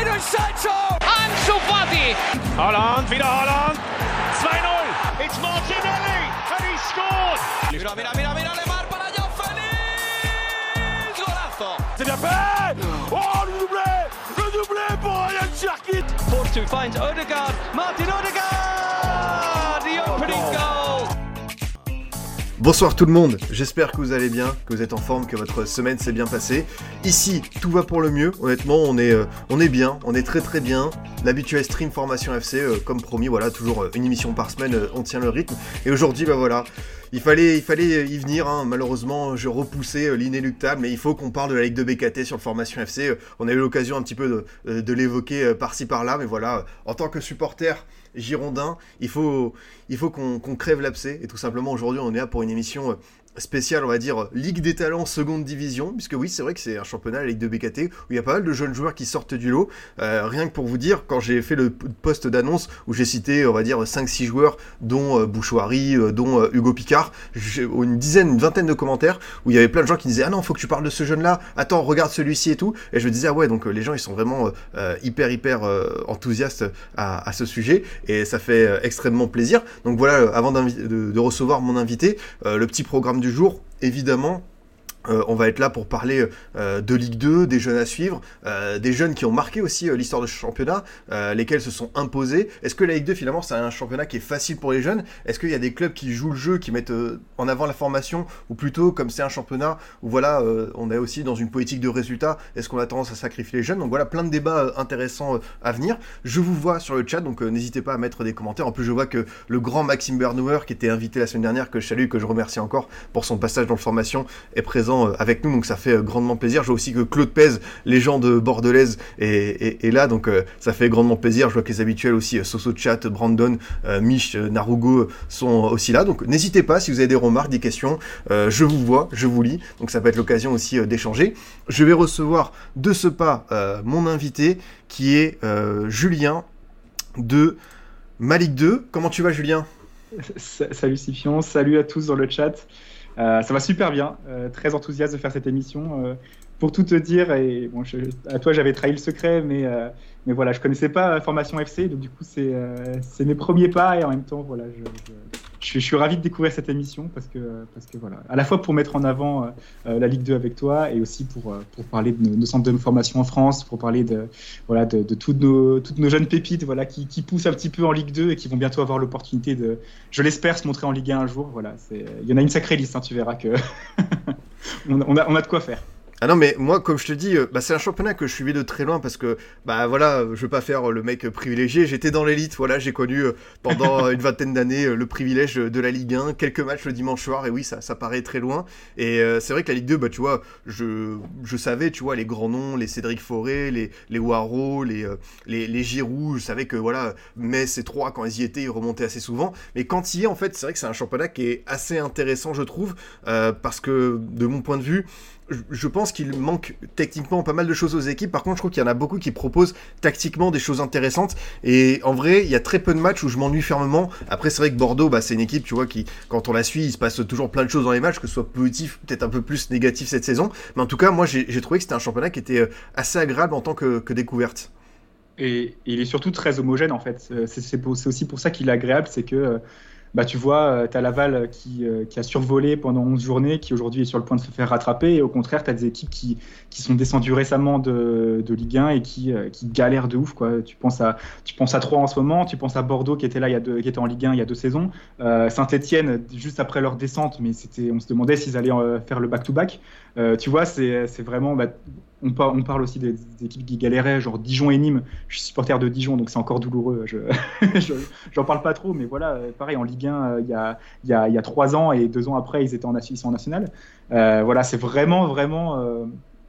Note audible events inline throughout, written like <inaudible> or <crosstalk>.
Jadon Sancho! Ansu Fati! Holland, wieder Holland! 2-0! It's Martinelli! And he scored! Mira, mira, mira, mira, Lemar para Joao Félix! Golazo! C'est bien fait! Oh, le doublé! Le doublé pour Ryan Sharkit! Force 2 finds Odegaard. Martin Odegaard! The opening goal! Bonsoir tout le monde, j'espère que vous allez bien, que vous êtes en forme, que votre semaine s'est bien passée. Ici, tout va pour le mieux, honnêtement, on est, euh, on est bien, on est très très bien. L'habituel stream Formation FC, euh, comme promis, voilà, toujours euh, une émission par semaine, on tient le rythme. Et aujourd'hui, bah voilà, il fallait, il fallait y venir, hein. malheureusement, je repoussais l'inéluctable, mais il faut qu'on parle de la Ligue de BKT sur le Formation FC. On a eu l'occasion un petit peu de, de l'évoquer par-ci par-là, mais voilà, en tant que supporter girondin, il faut, il faut qu'on crève l'abcès. Et tout simplement, aujourd'hui, on est là pour une émission spéciale, on va dire, Ligue des talents seconde division, puisque oui, c'est vrai que c'est un championnat, la Ligue de BKT, où il y a pas mal de jeunes joueurs qui sortent du lot. Euh, rien que pour vous dire, quand j'ai fait le p- post d'annonce, où j'ai cité, on va dire, 5-6 joueurs, dont euh, Bouchouari, euh, dont euh, Hugo Picard, j'ai une dizaine, une vingtaine de commentaires, où il y avait plein de gens qui disaient, ah non, faut que tu parles de ce jeune-là, attends, regarde celui-ci et tout. Et je me disais, ah ouais, donc les gens, ils sont vraiment hyper, hyper enthousiastes à, ce sujet, et ça fait extrêmement plaisir. Donc voilà, avant de, de recevoir mon invité, le petit programme du jour, évidemment, euh, on va être là pour parler euh, de Ligue 2, des jeunes à suivre, euh, des jeunes qui ont marqué aussi l'histoire de ce championnat, lesquels se sont imposés. Est-ce que la Ligue 2 finalement c'est un championnat qui est facile pour les jeunes? Est-ce qu'il y a des clubs qui jouent le jeu, qui mettent en avant la formation, ou plutôt comme c'est un championnat où voilà, on est aussi dans une politique de résultats, est-ce qu'on a tendance à sacrifier les jeunes? Donc voilà, plein de débats intéressants à venir. Je vous vois sur le chat, donc n'hésitez pas à mettre des commentaires. En plus, je vois que le grand Maxime Bernauer, qui était invité la semaine dernière, que je salue, que je remercie encore pour son passage dans le formation, est présent euh, avec nous, donc ça fait euh, grandement plaisir. Je vois aussi que Claude Pez, légende bordelaise, est, est- est là, donc euh, ça fait grandement plaisir. Je vois que les habituels aussi, Soso Chat, Brandon, Mich, Narugo sont aussi là, donc n'hésitez pas si vous avez des remarques, des questions, je vous vois, je vous lis, donc ça peut être l'occasion aussi d'échanger. Je vais recevoir de ce pas mon invité qui est Julien de Malik 2. Comment tu vas Julien? Sa- Salut Scipion, salut à tous dans le chat. Euh, ça va super bien, euh, très enthousiaste de faire cette émission. Euh, pour tout te dire, et bon, je- à toi j'avais trahi le secret, mais, euh, mais voilà, je connaissais pas Formation FC, donc du coup c'est euh, c'est mes premiers pas et en même temps voilà, je, je, je suis, ravi de découvrir cette émission parce que, parce que voilà, à la fois pour mettre en avant euh, euh, la Ligue 2 avec toi et aussi pour, euh, pour parler de nos, centres de formation en France, pour parler de, voilà, de, de toutes, nos, toutes nos jeunes pépites voilà, qui, qui poussent un petit peu en Ligue 2 et qui vont bientôt avoir l'opportunité de, je l'espère, se montrer en Ligue 1 un jour. Voilà, il y en a une sacrée liste, hein, tu verras que <laughs> on a- on a de quoi faire. Ah non mais moi comme je te dis, euh, bah, c'est un championnat que je suivais de très loin parce que bah voilà, je veux pas faire euh, le mec privilégié, j'étais dans l'élite, voilà, j'ai connu euh, pendant <laughs> une vingtaine d'années le privilège de la Ligue 1, quelques matchs le dimanche soir et oui ça, ça paraît très loin. Et euh, c'est vrai que la Ligue 2 bah tu vois, je, je savais tu vois les grands noms, les Cédric Forêt, les les Waro, les, les les Giroud, je savais que voilà Metz et Troyes quand ils y étaient ils remontaient assez souvent. Mais quand il y est en fait c'est vrai que c'est un championnat qui est assez intéressant je trouve euh, parce que de mon point de vue je- pense qu'il manque techniquement pas mal de choses aux équipes. Par contre, je trouve qu'il y en a beaucoup qui proposent tactiquement des choses intéressantes. Et en vrai, il y a très peu de matchs où je m'ennuie fermement. Après, c'est vrai que Bordeaux, bah, c'est une équipe, tu vois, qui, quand on la suit, il se passe toujours plein de choses dans les matchs, que ce soit positif, peut-être un peu plus négatif cette saison. Mais en tout cas, moi, j'ai trouvé que c'était un championnat qui était euh, assez agréable en tant que, découverte. Et, et il est surtout très homogène en fait. Euh, c'est aussi pour ça qu'il est agréable, c'est que euh, bah, tu vois, tu as Laval qui, euh, qui a survolé pendant 11 journées, qui aujourd'hui est sur le point de se faire rattraper. Et au contraire, tu as des équipes qui, qui sont descendues récemment de, de Ligue 1 et qui, euh, qui galèrent de ouf. Quoi. Tu, penses à, tu penses à Troyes en ce moment, tu penses à Bordeaux qui était là il y a deux, qui était en Ligue 1 il y a deux saisons. Euh, Saint-Etienne, juste après leur descente, mais on se demandait s'ils allaient euh, faire le back-to-back. Euh, tu vois, c'est vraiment. Bah, on, on parle aussi des, équipes qui galéraient, genre Dijon et Nîmes. Je suis supporter de Dijon, donc c'est encore douloureux. Je <laughs> je- j'en parle pas trop, mais voilà, euh, pareil en Ligue 1, euh, il y, a, il y, a, il y a trois ans et deux ans après, ils étaient en ils national. Euh, voilà, c'est vraiment, vraiment.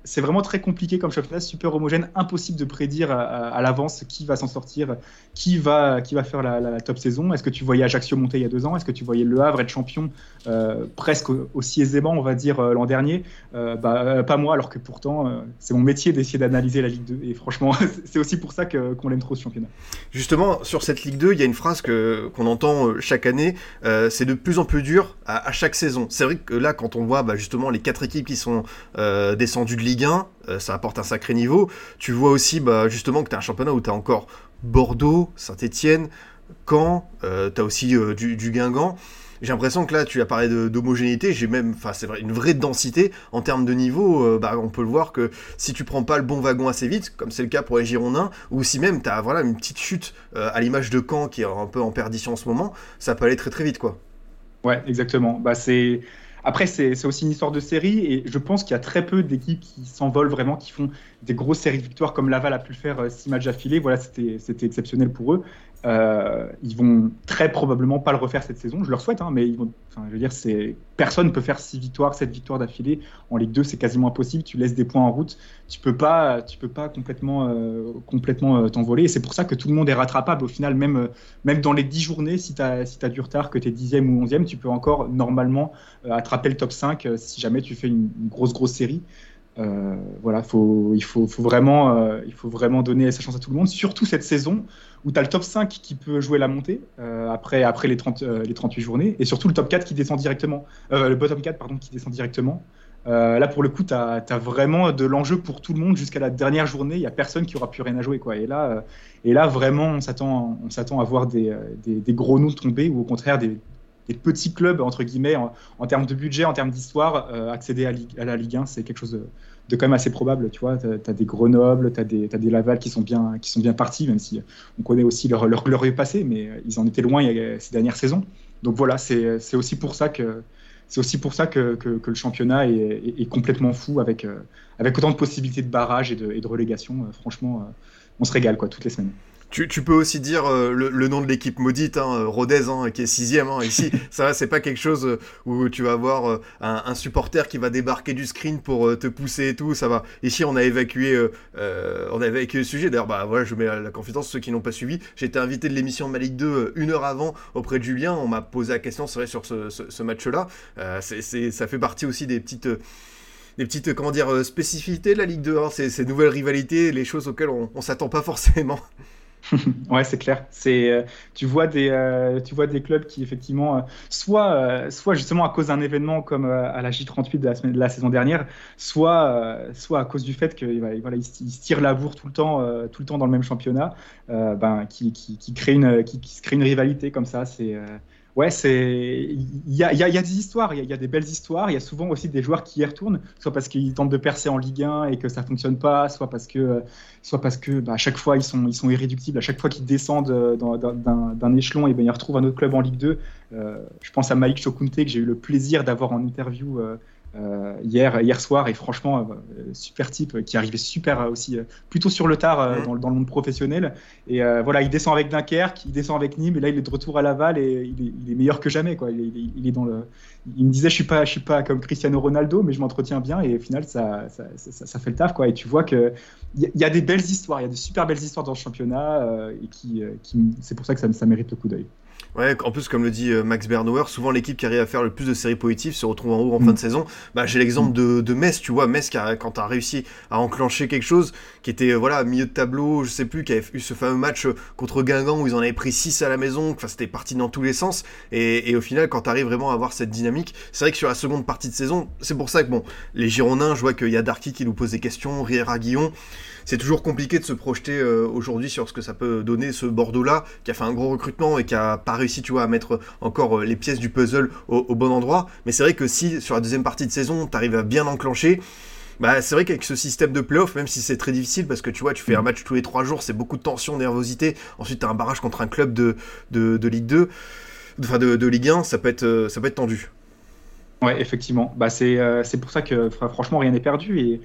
C'est vraiment très compliqué comme championnat, super homogène, impossible de prédire à, l'avance qui va s'en sortir, qui va, qui va faire la, top saison. Est-ce que tu voyais Ajaccio monter il y a deux ans? Est-ce que tu voyais Le Havre être champion euh, presque aussi aisément, on va dire, euh, l'an dernier? Euh, bah, Pas moi, alors que pourtant, c'est mon métier d'essayer d'analyser la Ligue 2. Et franchement, <laughs> c'est aussi pour ça qu'on l'aime trop ce championnat. Justement, sur cette Ligue 2, il y a une phrase qu'on entend chaque année, c'est de plus en plus dur à, chaque saison. C'est vrai que là, quand on voit bah, justement les quatre équipes qui sont descendues de Ligue 1, ça apporte un sacré niveau. Tu vois aussi bah, justement que tu as un championnat où tu as encore Bordeaux, Saint-Etienne, Caen, tu as aussi du, du Guingamp j'ai l'impression que là, tu as parlé d'homogénéité, j'ai même, enfin, c'est vrai, une vraie densité en termes de niveau. Euh, bah, on peut le voir que si tu prends pas le bon wagon assez vite, comme c'est le cas pour les Girondins, ou si même tu as voilà, une petite chute euh, à l'image de Caen qui est un peu en perdition en ce moment, ça peut aller très très vite, quoi. Ouais, exactement. Bah, c'est. Après, c'est aussi une histoire de série et je pense qu'il y a très peu d'équipes qui s'envolent vraiment, qui font des grosses séries de victoires comme Laval a pu le faire euh, six matchs affilés. Voilà, c'était exceptionnel pour eux. Euh, ils vont très probablement pas le refaire cette saison. Je leur souhaite, hein, mais ils vont, enfin, je veux dire, c'est personne ne peut faire six victoires, sept victoires d'affilée en Ligue 2, c'est quasiment impossible. Tu laisses des points en route, tu peux pas, tu peux pas complètement, euh, complètement euh, t'envoler. Et c'est pour ça que tout le monde est rattrapable au final, même, même dans les dix journées, si tu as, si as du retard, que tu es dixième ou onzième, tu peux encore normalement attraper le top 5 si jamais tu fais une, une grosse grosse série. Euh, voilà, faut, il, faut, vraiment, euh, il faut vraiment donner sa chance à tout le monde, surtout cette saison où tu as le top 5 qui peut jouer la montée euh, après, après les, 30, les 38 journées, et surtout le top 4 qui descend directement, le bottom 4 pardon, qui descend directement. là, pour le coup, tu as, vraiment de l'enjeu pour tout le monde jusqu'à la dernière journée. Il n'y a personne qui aura plus rien à jouer. Quoi. Et, là, et là, vraiment, on s'attend à voir des, des, gros noms tomber ou au contraire des, des petits clubs, entre guillemets, en, termes de budget, en termes d'histoire, euh, accéder à, la Ligue 1, c'est quelque chose de, quand même assez probable. Tu vois, tu as, des Grenoble, tu as des, Laval qui sont, bien, qui sont bien partis, même si on connaît aussi leur, leur gloire passé, mais ils en étaient loin il y a, ces dernières saisons. Donc voilà, c'est aussi pour ça que c'est aussi pour ça que, que, le championnat est, complètement fou avec, euh, avec autant de possibilités de barrage et de, et relégation. Euh, franchement, on se régale quoi, toutes les semaines. Tu, tu, peux aussi dire euh, le, nom de l'équipe maudite, hein, euh, Rodez, hein, qui est sixième hein, ici. <laughs> ça, c'est pas quelque chose euh, où tu vas avoir un, un, supporter qui va débarquer du screen pour te pousser et tout. Ça va. Ici, on a évacué, on a évacué le sujet. D'ailleurs, bah voilà, je mets la, confidence ceux qui n'ont pas suivi. Été invité de l'émission Malik 2 une heure avant auprès de Julien. On m'a posé la question, c'est vrai, sur ce, ce, match-là. ça fait partie aussi des petites des petites comment dire spécificités de la Ligue 2, hein, ces, ces, nouvelles rivalités, les choses auxquelles on, on s'attend pas forcément. <laughs> ouais, c'est clair. C'est, euh, tu vois des, euh, tu vois des clubs qui effectivement, euh, soit, soit justement à cause d'un événement comme à la J38 de la, saison dernière, soit, soit à cause du fait que voilà, ils, se tirent la bourre tout le temps, tout le temps dans le même championnat, ben, qui, qui, qui, crée une, qui, qui, se crée une rivalité comme ça. C'est ouais, c'est il y a, y, a, y a, des histoires, il y, y, a des belles histoires. Il y a souvent aussi des joueurs qui y retournent, soit parce qu'ils tentent de percer en Ligue 1 et que ça fonctionne pas, soit parce que, soit parce que bah, à chaque fois ils sont, ils sont irréductibles. À chaque fois qu'ils descendent euh, d'un échelon, et ben ils retrouvent un autre club en Ligue 2. Euh, je pense à Malik Chokunte que j'ai eu le plaisir d'avoir en interview. Euh, euh, hier, hier soir et franchement euh, super type qui arrivait super euh, aussi plutôt sur le tard dans, dans, le monde professionnel. Et voilà il descend avec Dunkerque il descend avec Nîmes et là il est de retour à Laval et il est, il est meilleur que jamais quoi. Il est, il est, dans le il me disait je suis pas je suis pas comme Cristiano Ronaldo mais je m'entretiens bien et au final ça ça, ça, ça, fait le taf quoi. Et tu vois que il y, a des belles histoires il y a de super belles histoires dans le championnat et qui, qui c'est pour ça que ça, ça mérite le coup d'œil Ouais, en plus, comme le dit euh, Max Bernauer, souvent l'équipe qui arrive à faire le plus de séries positives se retrouve en haut en fin de mm. saison. Bah, j'ai l'exemple de, de, Metz, tu vois, Metz qui a, quand a réussi à enclencher quelque chose, qui était voilà milieu de tableau, je sais plus, qui avait eu ce fameux match euh, contre Guingamp où ils en avaient pris 6 à la maison, enfin c'était parti dans tous les sens. Et, et au final, quand tu arrives vraiment à avoir cette dynamique, c'est vrai que sur la seconde partie de saison, c'est pour ça que bon, les Girondins, je vois qu'il y a Darky qui nous pose des questions, Riera Guillon c'est toujours compliqué de se projeter euh, aujourd'hui sur ce que ça peut donner ce Bordeaux-là, qui a fait un gros recrutement et qui a pas réussi, tu vois, à mettre encore euh, les pièces du puzzle au, bon endroit. Mais c'est vrai que si sur la deuxième partie de saison, tu arrives à bien enclencher, bah, c'est vrai qu'avec ce système de playoff, même si c'est très difficile, parce que tu vois, tu fais un match tous les trois jours, c'est beaucoup de tension, nervosité. Ensuite, tu as un barrage contre un club de, de, Ligue 2, enfin de, de, Ligue 1, ça peut être, euh, ça peut être tendu. Ouais, effectivement. Bah, c'est pour ça que franchement, rien n'est perdu. Et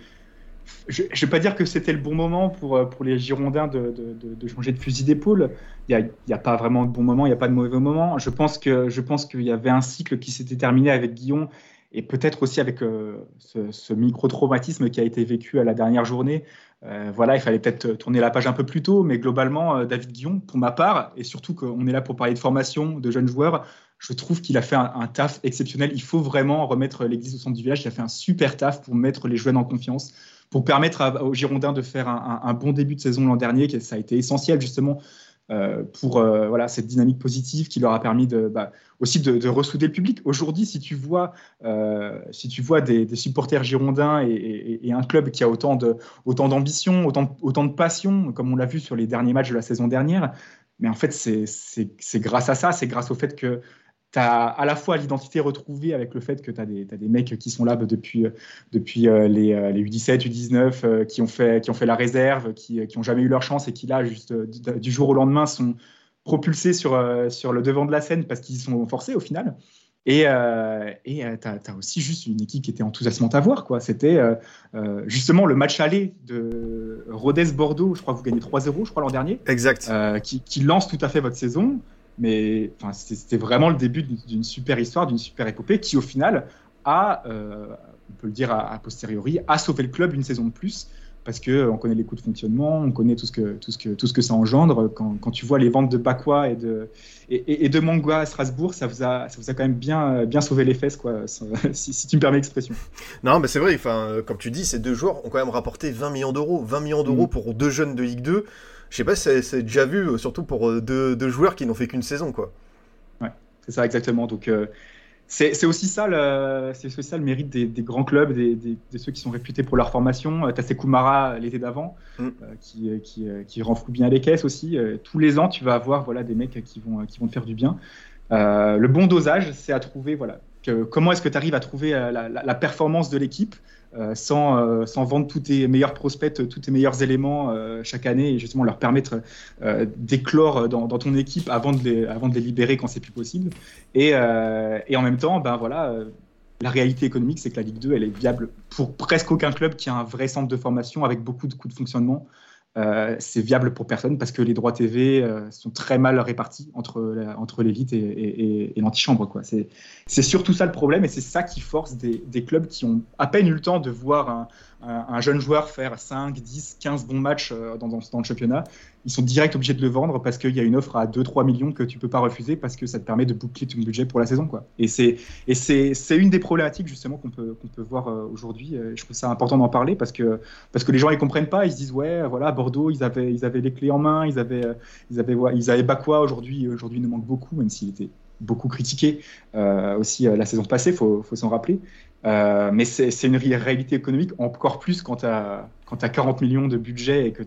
je ne vais pas dire que c'était le bon moment pour, euh, pour les Girondins de, de, changer de fusil d'épaule. Il n'y a, a, pas vraiment de bon moment, il n'y a pas de mauvais moment. Je pense qu'il y avait un cycle qui s'était terminé avec Guillon et peut-être aussi avec euh, ce, ce micro-traumatisme qui a été vécu à la dernière journée. Euh, voilà, il fallait peut-être tourner la page un peu plus tôt, mais globalement, David Guillon, pour ma part, et surtout qu'on est là pour parler de formation, de jeunes joueurs, je trouve qu'il a fait un, un, taf exceptionnel. Il faut vraiment remettre l'église au centre du village. Il a fait un super taf pour mettre les jeunes en confiance pour permettre aux Girondins de faire un, bon début de saison l'an dernier, ça a été essentiel justement euh, pour euh, voilà, cette dynamique positive qui leur a permis bah, aussi de, de, ressouder le public. Aujourd'hui, si tu vois, euh, si tu vois des, supporters girondins et, un club qui a autant d'ambition, autant, autant, autant de passion, comme on l'a vu sur les derniers matchs de la saison dernière, mais en fait, c'est grâce à ça, c'est grâce au fait que tu as à la fois l'identité retrouvée avec le fait que tu as, as, des mecs qui sont là depuis, depuis les, les U17, U19, qui, ont fait, qui ont fait la réserve, qui n'ont jamais eu leur chance et qui, là, juste du jour au lendemain, sont propulsés sur, sur le devant de la scène parce qu'ils sont forcés au final. Et euh, tu as, aussi juste une équipe qui était enthousiasmante à voir. C'était euh, euh, justement le match aller de Rodez-Bordeaux. Je crois que vous gagnez 3-0, je crois, l'an dernier. Exact. Qui, qui, lance tout à fait votre saison. Mais c'était vraiment le début d'une super histoire, d'une super épopée qui, au final, a, on peut le dire a, posteriori, a sauvé le club une saison de plus parce qu'on connaît les coûts de fonctionnement, on connaît tout ce que, tout ce que, tout ce que ça engendre. Quand, quand tu vois les ventes de Bakwa et de, et, et de Mangua à Strasbourg, ça vous, a, ça vous a quand même bien, bien sauvé les fesses, quoi, <laughs> si, si tu me permets l'expression. Non, mais c'est vrai, enfin, comme tu dis, ces deux joueurs ont quand même rapporté 20 millions d'euros. 20 millions d'euros mmh. pour deux jeunes de Ligue 2. Je sais pas si c'est déjà vu, surtout pour deux, deux joueurs qui n'ont fait qu'une saison, quoi. Ouais, c'est ça, exactement. Donc, euh, c'est aussi ça le, c'est ça le mérite des, des grands clubs, des, des, de ceux qui sont réputés pour leur formation. T'as Kumara l'été d'avant, mm. euh, qui, qui, qui renfloue bien les caisses aussi. tous les ans, tu vas avoir voilà des mecs qui vont qui vont te faire du bien. Euh, le bon dosage, c'est à trouver voilà que, comment est-ce que tu arrives à trouver la, la, la performance de l'équipe euh, sans, euh, sans, vendre tous tes meilleurs prospects, tous tes meilleurs éléments euh, chaque année et justement leur permettre d'éclore dans, ton équipe avant de les, avant de les libérer quand c'est plus possible. Et, et, en même temps, ben voilà la réalité économique, c'est que la Ligue 2, elle est viable pour presque aucun club qui a un vrai centre de formation avec beaucoup de coûts de fonctionnement. Euh, c'est viable pour personne parce que les droits TV euh, sont très mal répartis entre, entre l'élite et, l'antichambre. C'est surtout ça le problème et c'est ça qui force des, des, clubs qui ont à peine eu le temps de voir un, un, un jeune joueur faire 5, 10, 15 bons matchs euh, dans, le championnat. Ils sont direct obligés de le vendre parce qu'il y a une offre à 2-3 millions que tu peux pas refuser parce que ça te permet de boucler ton budget pour la saison. Quoi. Et c'est une des problématiques justement qu'on peut, peut voir aujourd'hui. Je trouve ça important d'en parler parce que, parce que les gens ils comprennent pas. Ils se disent ouais, voilà, Bordeaux, ils avaient, ils avaient les clés en main, ils avaient, ils avaient, ils avaient aujourd'hui. Aujourd'hui, il nous manque beaucoup, même s'il était beaucoup critiqué euh, aussi euh, la saison passée, faut, faut s'en rappeler. Euh, mais c'est une réalité économique encore plus quand tu as, as, 40 millions de budget et que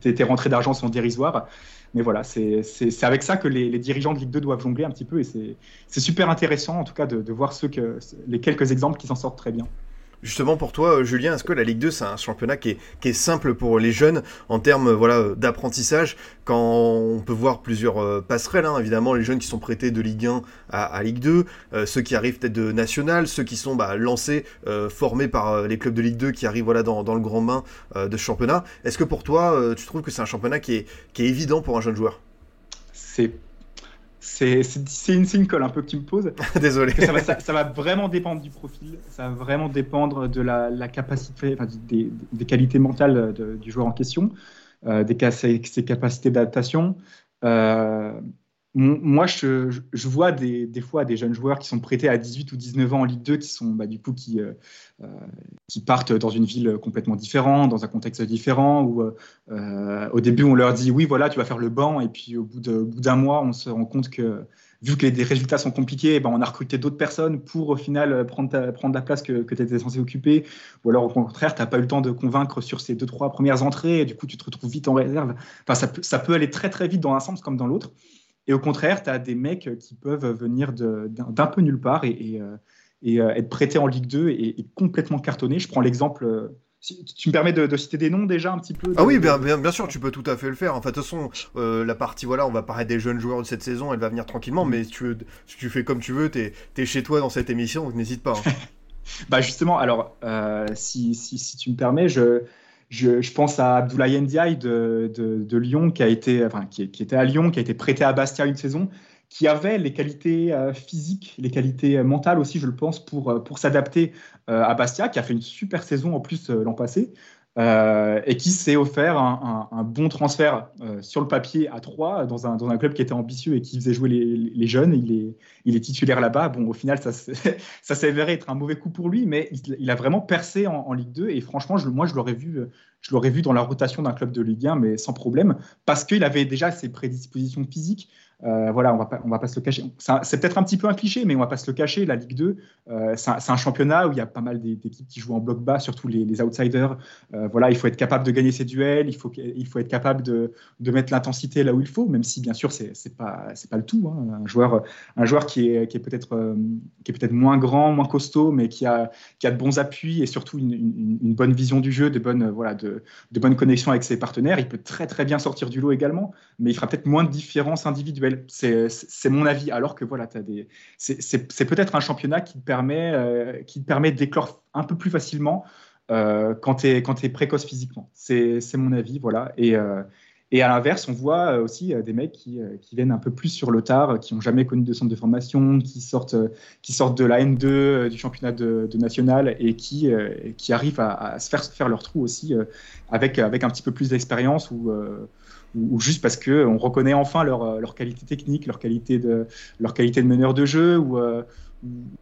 tes rentrées d'argent sont dérisoires. Mais voilà, c'est avec ça que les, dirigeants de Ligue 2 doivent jongler un petit peu et c'est super intéressant en tout cas de, voir que, les quelques exemples qui s'en sortent très bien. Justement pour toi, euh, Julien, est-ce que la Ligue 2 c'est un championnat qui est, simple pour les jeunes en termes euh, voilà, d'apprentissage Quand on peut voir plusieurs euh, passerelles, hein, évidemment, les jeunes qui sont prêtés de Ligue 1 à, Ligue 2, euh, ceux qui arrivent peut-être de National, ceux qui sont bah, lancés, formés par les clubs de Ligue 2 qui arrivent voilà, dans, dans le grand bain de ce championnat. Est-ce que pour toi, tu trouves que c'est un championnat qui est, qui est évident pour un jeune joueur? C'est c'est une, une colle un peu que tu me poses. <laughs> Désolé. Ça va, ça, ça va, vraiment dépendre du profil, ça va vraiment dépendre de la, la capacité, enfin, des, des, qualités mentales de, du joueur en question, euh, des, ses, ses capacités d'adaptation. Euh, moi, je, vois des, fois des jeunes joueurs qui sont prêtés à 18 ou 19 ans en Ligue 2, qui sont bah, du coup qui, euh, qui partent dans une ville complètement différente, dans un contexte différent, où euh, au début on leur dit oui, voilà, tu vas faire le banc, et puis au bout d'un mois, on se rend compte que vu que les, résultats sont compliqués, ben, on a recruté d'autres personnes pour au final prendre, la place que, que tu étais censé occuper, ou alors au contraire, tu n'as pas eu le temps de convaincre sur ces deux, trois premières entrées, et du coup tu te retrouves vite en réserve. Enfin, ça, ça peut aller très très vite dans un sens comme dans l'autre. Et au contraire, tu as des mecs qui peuvent venir d'un peu nulle part et, et, et, être prêtés en Ligue 2 et, et complètement cartonnés. Je prends l'exemple. Si, tu me permets de, de, citer des noms déjà un petit peu de, Ah oui, bien, bien, bien, sûr, tu peux tout à fait le faire. Enfin, de toute façon, euh, la partie, voilà, on va parler des jeunes joueurs de cette saison, elle va venir tranquillement, mmh. mais si tu, veux, si tu fais comme tu veux, tu es, es, chez toi dans cette émission, donc n'hésite pas. Hein. <laughs> bah justement, alors, euh, si, si, si, tu me permets, je, je, pense à Abdoulaye Ndiaye de, Lyon, qui, a été, enfin, qui, était à Lyon, qui a été prêté à Bastia une saison, qui avait les qualités physiques, les qualités mentales aussi, je le pense, pour, pour s'adapter à Bastia, qui a fait une super saison en plus l'an passé. Euh, et qui s'est offert un, bon transfert euh, sur le papier à 3 dans un, dans un, club qui était ambitieux et qui faisait jouer les, jeunes. Il est, il est titulaire là-bas. Bon, au final, ça, s'est <laughs> avéré être un mauvais coup pour lui, mais il, a vraiment percé en, Ligue 2. Et franchement, moi, je l'aurais vu, je l'aurais vu dans la rotation d'un club de Ligue 1, mais sans problème, parce qu'il avait déjà ses prédispositions physiques. Euh, voilà, on va pas, on va pas se le cacher. C'est peut-être un petit peu un cliché, mais on va pas se le cacher. La Ligue 2, euh, c'est un, championnat où il y a pas mal d'équipes qui jouent en bloc bas, surtout les, outsiders. Euh, voilà, il faut être capable de gagner ses duels, il faut, il faut être capable de, de mettre l'intensité là où il faut, même si bien sûr c'est pas pas le tout. Hein. Un joueur, un joueur qui est, qui est peut-être peut-être moins grand, moins costaud, mais qui a qui a de bons appuis et surtout une, une, bonne vision du jeu, de bonnes voilà de, de bonnes connexions avec ses partenaires. Il peut très très bien sortir du lot également, mais il fera peut-être moins de différences individuelles c'est mon avis. Alors que voilà, c'est peut-être un championnat qui te permet, euh, qui permet d'éclore un peu plus facilement euh, quand tu es, es, précoce physiquement. C'est mon avis. Voilà. Et, euh, et à l'inverse, on voit aussi des mecs qui, qui, viennent un peu plus sur le tard, qui n'ont jamais connu de centre de formation, qui sortent, qui sortent de la N2, du championnat de, national, et qui, qui arrivent à, à, se faire, faire leur trou aussi avec, avec un petit peu plus d'expérience ou ou, juste parce que on reconnaît enfin leur, euh, leur, qualité technique, leur qualité de, leur qualité de meneur de jeu, ou, euh,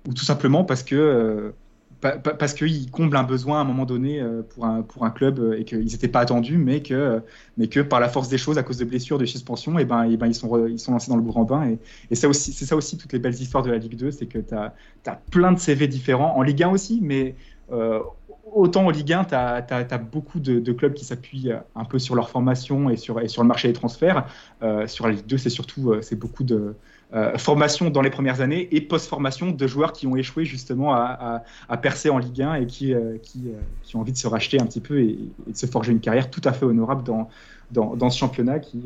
ou, tout simplement parce que euh, parce qu'ils comblent un besoin à un moment donné pour un, pour un club et qu'ils n'étaient pas attendus, mais que, mais que par la force des choses, à cause de blessures, de suspensions, et ben, et ben, ils, sont, ils sont lancés dans le grand bain. Et, et c'est ça aussi toutes les belles histoires de la Ligue 2, c'est que tu as, as, plein de CV différents, en Ligue 1 aussi, mais autant en Ligue 1, tu as, beaucoup de, clubs qui s'appuient un peu sur leur formation et sur, le marché des transferts. Euh, sur la Ligue 2, c'est surtout euh, c'est beaucoup de euh, formation dans les premières années et post-formation de joueurs qui ont échoué justement à, percer en Ligue 1 et qui, ont envie de se racheter un petit peu et, de se forger une carrière tout à fait honorable dans, ce championnat qui,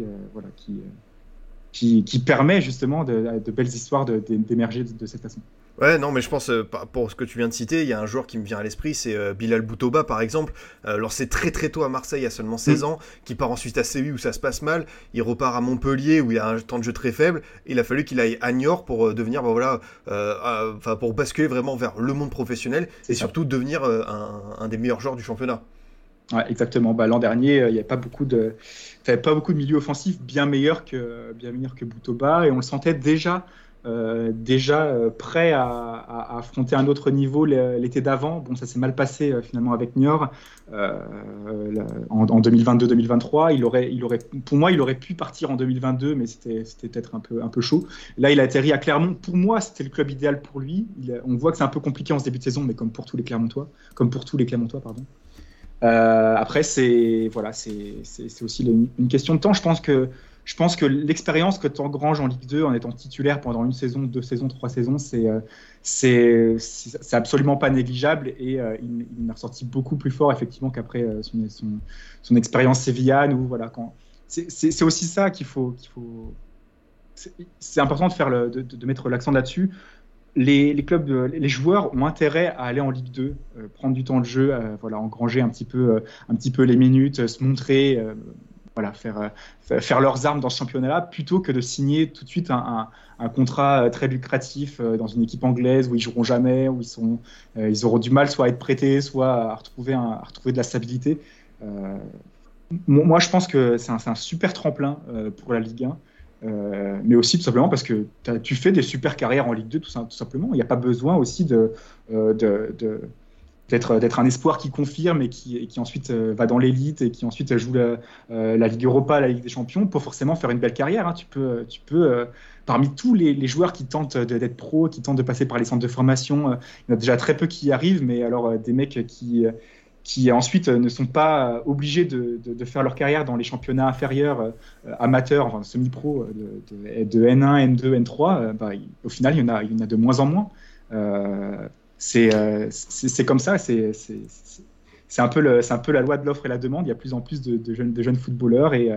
permet justement de, belles histoires d'émerger de cette façon. Ouais, non, mais je pense, euh, pour ce que tu viens de citer, il y a un joueur qui me vient à l'esprit, c'est euh, Bilal Boutoba, par exemple. Euh, c'est très très tôt à Marseille, a seulement 16 mm. ans, qui part ensuite à Séville où ça se passe mal. Il repart à Montpellier où il y a un temps de jeu très faible. Il a fallu qu'il aille à Niort pour devenir, bah, voilà, enfin, pour basculer vraiment vers le monde professionnel et surtout devenir un, des meilleurs joueurs du championnat. Ouais, exactement. Bah, L'an dernier, il n'y avait pas beaucoup de, pas beaucoup de milieux offensifs bien meilleurs que bien meilleurs que Boutoba et on le sentait déjà euh, déjà euh, prêt à, affronter un autre niveau l'été d'avant. Bon, ça s'est mal passé euh, finalement avec Niort en, 2022-2023. Il aurait, pour moi, il aurait pu partir en 2022, mais c'était peut-être un peu, chaud. Là, il a atterri à Clermont. Pour moi, c'était le club idéal pour lui. on voit que c'est un peu compliqué en ce début de saison, mais comme pour tous les Clermontois, comme pour tous les Clermontois, pardon. après, c'est voilà, c'est aussi une question de temps. Je pense que je pense que l'expérience que tu engranges en Ligue 2 en étant titulaire pendant une saison, deux saisons, trois saisons, c'est euh, absolument pas négligeable et euh, il, il a ressorti beaucoup plus fort effectivement qu'après euh, son, expérience sévillane voilà c'est aussi ça qu'il faut c'est important de faire de, mettre l'accent là-dessus. Les, les, clubs, les joueurs ont intérêt à aller en Ligue 2, prendre du temps de jeu, voilà, engranger un petit peu, un petit peu les minutes, se montrer, voilà, faire, euh, faire leurs armes dans ce championnat-là, plutôt que de signer tout de suite un, un, contrat euh, très lucratif euh, dans une équipe anglaise où ils joueront jamais, où ils, sont, ils auront du mal soit à être prêtés, soit à retrouver, à retrouver de la stabilité. moi, je pense que c'est un, super tremplin pour la Ligue 1. mais aussi tout simplement parce que tu fais des super carrières en Ligue 2 tout, simplement. Il n'y a pas besoin aussi de d'être un espoir qui confirme et qui, qui ensuite euh, va dans l'élite et qui ensuite joue la, euh, Ligue Europa, la Ligue des Champions, pour forcément faire une belle carrière. Hein. Tu peux, tu peux euh, parmi tous les, joueurs qui tentent d'être pro, qui tentent de passer par les centres de formation, il y en a déjà très peu qui y arrivent, mais alors des mecs qui, qui ensuite ne sont pas obligés de, de, faire leur carrière dans les championnats inférieurs, amateurs, enfin semi-pro, de, de, N1, N2, N3, bah, au final, il y, en a, il y en a de moins en moins. Euh, c'est comme ça, c'est c'est un, peu un peu la loi de l'offre et la demande. Il y a plus en plus de, jeunes, de jeunes, footballeurs et,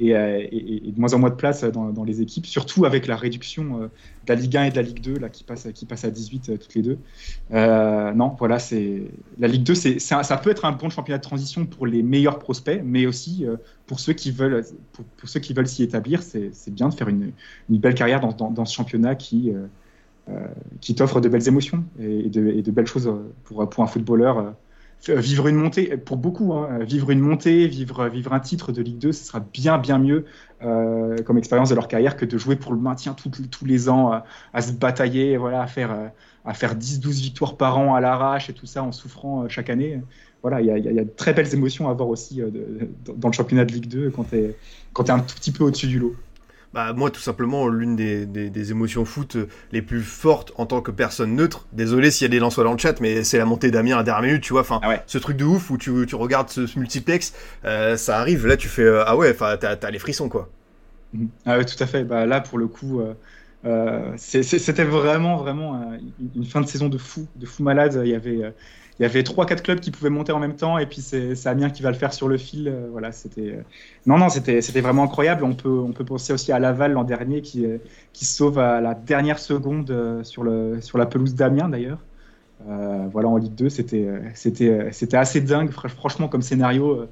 et, et, de moins en moins de place dans, dans les équipes, surtout avec la réduction de la Ligue 1 et de la Ligue 2 là, qui, passe, qui passe à 18 toutes les deux. non, voilà, c'est la Ligue 2, c'est, ça peut être un bon championnat de transition pour les meilleurs prospects, mais aussi pour ceux qui veulent, pour, ceux qui veulent s'y établir, c'est, bien de faire une, une belle carrière dans, dans, ce championnat qui euh, qui t'offre de belles émotions et de, belles choses pour, pour un footballeur. Euh, vivre une montée, pour beaucoup, hein, vivre une montée, vivre, vivre un titre de Ligue 2, ce sera bien, bien mieux euh, comme expérience de leur carrière que de jouer pour le maintien tous les ans, à se batailler, voilà, à faire, faire 10-12 victoires par an à l'arrache et tout ça en souffrant chaque année. Voilà, il y, a de très belles émotions à avoir aussi dans le championnat de Ligue 2 quand tu es, es, un tout petit peu au-dessus du lot bah, moi, tout simplement, l'une des, des, émotions foot les plus fortes en tant que personne neutre. Désolé s'il y a des lanceurs dans le chat, mais c'est la montée d'Amir à dernière minute, tu vois. Enfin, ah ce truc de ouf où tu, tu regardes ce, multiplex, euh, ça arrive. Là, tu fais euh, ah ouais, enfin, t'as as les frissons, quoi. Mhm. Ah ouais, tout à fait. Bah, là, pour le coup. Euh, c'était vraiment vraiment une fin de saison de fou, de fou malade. Il y avait il y avait trois quatre clubs qui pouvaient monter en même temps et puis c'est Amiens qui va le faire sur le fil euh, voilà c'était euh, non non c'était c'était vraiment incroyable. On peut on peut penser aussi à Laval l'an dernier qui euh, qui sauve à la dernière seconde sur le sur la pelouse d'Amiens d'ailleurs. Voilà en Ligue 2 c'était c'était c'était assez dingue. Franchement comme scénario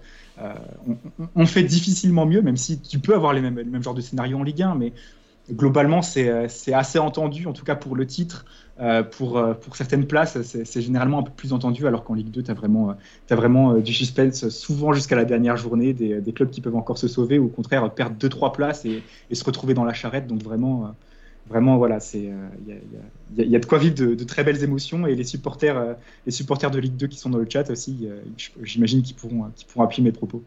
on, fait difficilement mieux même si tu peux avoir les mêmes, les mêmes genres de scénarios en Ligue 1 mais globalement, c'est assez entendu, en tout cas pour le titre. Euh, pour, euh, pour certaines places, c'est généralement un peu plus entendu, alors qu'en Ligue 2, tu as vraiment, as vraiment euh, du suspense, souvent jusqu'à la dernière journée, des, des, clubs qui peuvent encore se sauver, ou au contraire perdre 2-3 places et, se retrouver dans la charrette. Donc vraiment, vraiment voilà, il y, y, y, a de quoi vivre de, très belles émotions, et les supporters, les supporters de Ligue 2 qui sont dans le chat aussi, j'imagine qu'ils pourront, qu'ils pourront appuyer mes propos.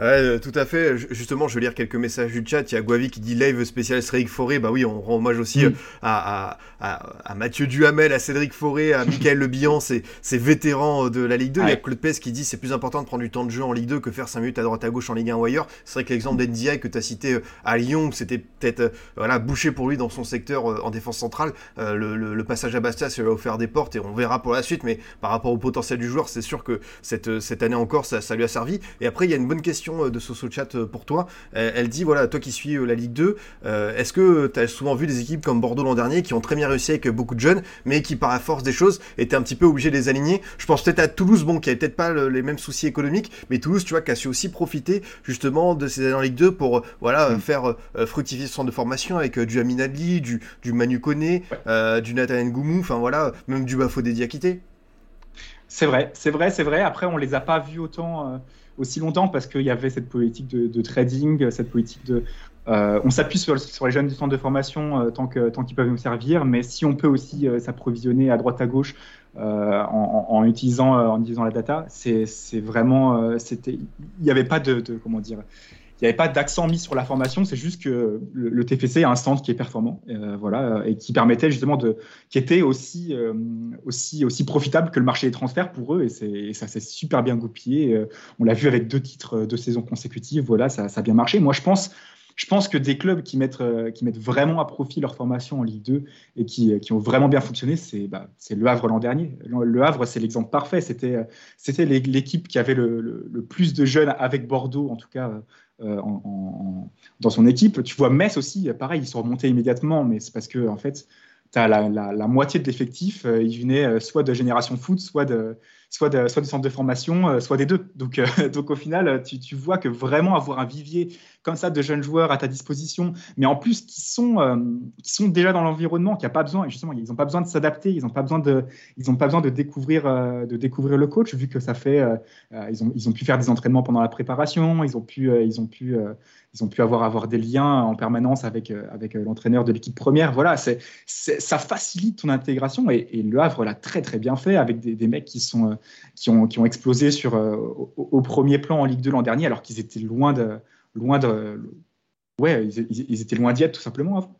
Ouais, tout à fait. Justement, je vais lire quelques messages du chat. Il y a Guavi qui dit live spécial Cédric Forêt. Bah oui, on rend hommage aussi mm. euh, à, à, à, Mathieu Duhamel, à Cédric Forêt, à Michael Le Bihan, ces, ces vétérans de la Ligue 2. Il y a Claude Pes qui dit c'est plus important de prendre du temps de jeu en Ligue 2 que faire 5 minutes à droite à gauche en Ligue 1 ou ailleurs. C'est vrai que l'exemple d'NDI que tu as cité euh, à Lyon, c'était peut-être euh, voilà, bouché pour lui dans son secteur en défense centrale. le, le, passage à Bastia, ça lui a offert des portes et on verra pour la suite. Mais par rapport au potentiel du joueur, c'est sûr que cette, cette année encore, ça, ça lui a servi. Et après, il y a une bonne question de Soso Chat euh, pour toi. Elle dit voilà, toi qui suis euh, la Ligue 2, euh, est-ce que tu as souvent vu des équipes comme Bordeaux l'an dernier qui ont très bien réussi avec beaucoup de jeunes, mais qui par la force des choses étaient un petit peu obligés de les aligner? Je pense peut-être à Toulouse, bon, qui avait peut-être pas les mêmes soucis économiques, mais Toulouse, tu vois, qui a su aussi profiter justement de ces années en Ligue 2 pour voilà mm. faire fructifier ce centre de formation avec du Amin Adli, du, du Manu Koné, du Nathan Ngoumou, enfin voilà, même du Bafodé Diakité. C'est vrai, c'est vrai, c'est vrai. Après, on les a pas vus autant aussi longtemps parce qu'il y avait cette politique de, trading, cette politique de. Euh, on s'appuie sur, les jeunes du centre de formation euh, tant qu'ils peuvent nous servir, mais si on peut aussi euh, s'approvisionner à droite à gauche en, utilisant, en utilisant la data, c'est vraiment. Il n'y avait pas de, de, Comment dire n'y avait pas d'accent mis sur la formation, c'est juste que le, TFC a un stand qui est performant, euh, voilà, et qui permettait justement de, qui était aussi, euh, aussi, aussi profitable que le marché des transferts pour eux, et, ça s'est super bien goupillé. Euh, on l'a vu avec deux titres de saison consécutives, voilà, ça, ça, a bien marché. Moi, je pense, je pense que des clubs qui mettent, qui mettent vraiment à profit leur formation en Ligue 2 et qui, qui ont vraiment bien fonctionné, c'est bah, Le Havre l'an dernier. Le Havre, c'est l'exemple parfait. C'était l'équipe qui avait le, le, plus de jeunes avec Bordeaux, en tout cas, euh, dans son équipe. Tu vois Metz aussi, pareil, ils sont remontés immédiatement, mais c'est parce que en fait, tu as la, moitié de l'effectif, euh, il venait euh, soit de Génération Foot, soit de, soit, de, soit du centre de formation, euh, soit des deux. Donc, <laughs> donc au final, tu, vois que vraiment avoir un vivier comme ça de jeunes joueurs à ta disposition, mais en plus qui sont, euh, qui sont déjà dans l'environnement, qui a pas besoin, justement, ils n'ont pas besoin de s'adapter, ils n'ont pas besoin de, ils ont pas besoin de découvrir, de découvrir le coach, vu que ça fait, ils, ont, ils ont pu faire des entraînements pendant la préparation, ils ont pu, ils ont pu, ils ont pu avoir, avoir des liens en permanence avec, avec l'entraîneur de l'équipe première. Voilà, c'est, ça facilite ton intégration et, Le Havre l'a très très bien fait avec des, mecs qui sont qui ont, qui ont explosé sur, euh, au, premier plan en Ligue 2 l'an dernier, alors qu'ils étaient loin de. Loin de ouais, ils, étaient loin d'y être tout simplement avant.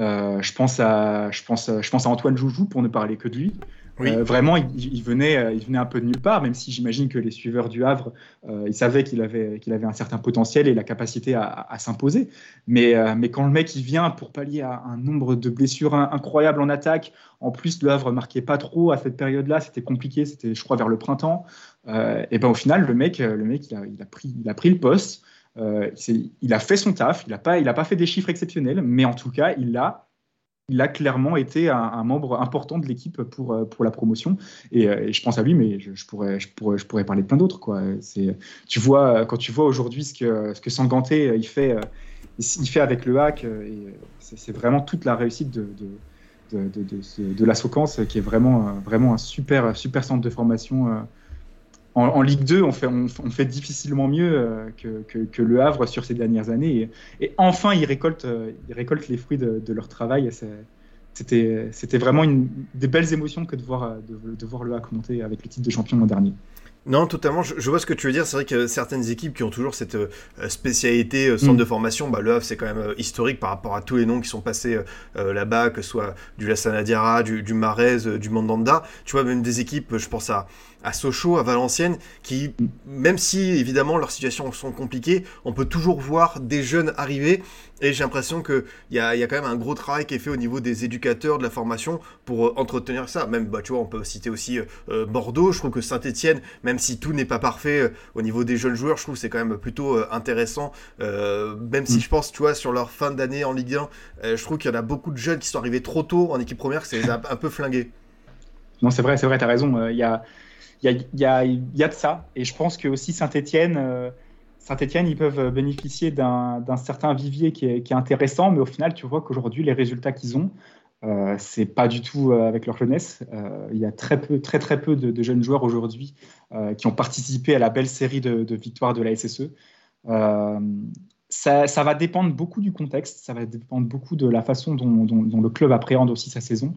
Euh, je, pense à, je, pense, je pense à Antoine Joujou pour ne parler que de lui. Euh, vraiment, il, venait, euh, il venait un peu de nulle part, même si j'imagine que les suiveurs du Havre, euh, ils savaient qu'il avait, qu'il avait un certain potentiel et la capacité à, s'imposer. Mais, mais quand le mec il vient pour pallier à un nombre de blessures incroyables en attaque, en plus le Havre marquait pas trop à cette période-là, c'était compliqué, c'était je crois vers le printemps. et ben au final, le mec, le mec, il a, il a pris, il a pris le poste. Il a fait son taf, il n'a pas, pas fait des chiffres exceptionnels, mais en tout cas, il a il a clairement été un, membre important de l'équipe pour, euh, pour la promotion. Euh, et, je pense à lui, mais je, pourrais, je, pourrais, je pourrais parler de plein d'autres. Tu vois, quand tu vois aujourd'hui ce que, ce que Sanganté il fait, il fait avec le hack, c'est vraiment toute la réussite de, de, de, de, de la Socance, qui est vraiment, vraiment un super, super centre de formation en, Ligue 2, on fait, on, fait difficilement mieux euh, que, que, Le Havre sur ces dernières années. Et, enfin, ils récoltent, euh, ils récoltent les fruits de, leur travail. C'était vraiment une, des belles émotions que de voir, de, voir Le Havre monter avec le titre de champion l'an dernier. Non, totalement. Je, vois ce que tu veux dire. C'est vrai que certaines équipes qui ont toujours cette euh, spécialité centre mm. de formation, bah, le Havre, c'est quand même historique par rapport à tous les noms qui sont passés là-bas, que ce soit du Lassana Diarra, du, du Marez, du Mandanda. Tu vois, même des équipes, je pense à, à Sochaux, à Valenciennes, qui, même si évidemment leurs situations sont compliquées, on peut toujours voir des jeunes arriver. Et j'ai l'impression qu'il y a, y a quand même un gros travail qui est fait au niveau des éducateurs, de la formation, pour euh, entretenir ça. Même, bah, tu vois, on peut citer aussi euh, euh, Bordeaux. Je trouve que Saint-Etienne, même si tout n'est pas parfait au niveau des jeunes joueurs, je trouve que c'est quand même plutôt intéressant. même si mm. je pense, tu vois, sur leur fin d'année en Ligue 1, je trouve qu'il y en a beaucoup de jeunes qui sont arrivés trop tôt en équipe première, que c'est un, un peu flingué. Non, c'est vrai, c'est vrai, tu as raison. Il y a il y a, de ça. Et je pense que aussi Saint-Etienne, euh, Saint-Etienne, ils peuvent bénéficier d'un certain vivier qui est, intéressant, mais au final, tu vois qu'aujourd'hui, les résultats qu'ils ont, euh, c'est pas du tout euh, avec leur jeunesse. Euh, il y a très peu, très très peu de, jeunes joueurs aujourd'hui qui ont participé à la belle série de, victoires de la SSE. Ça, va dépendre beaucoup du contexte, ça va dépendre beaucoup de la façon dont le club appréhende aussi sa saison.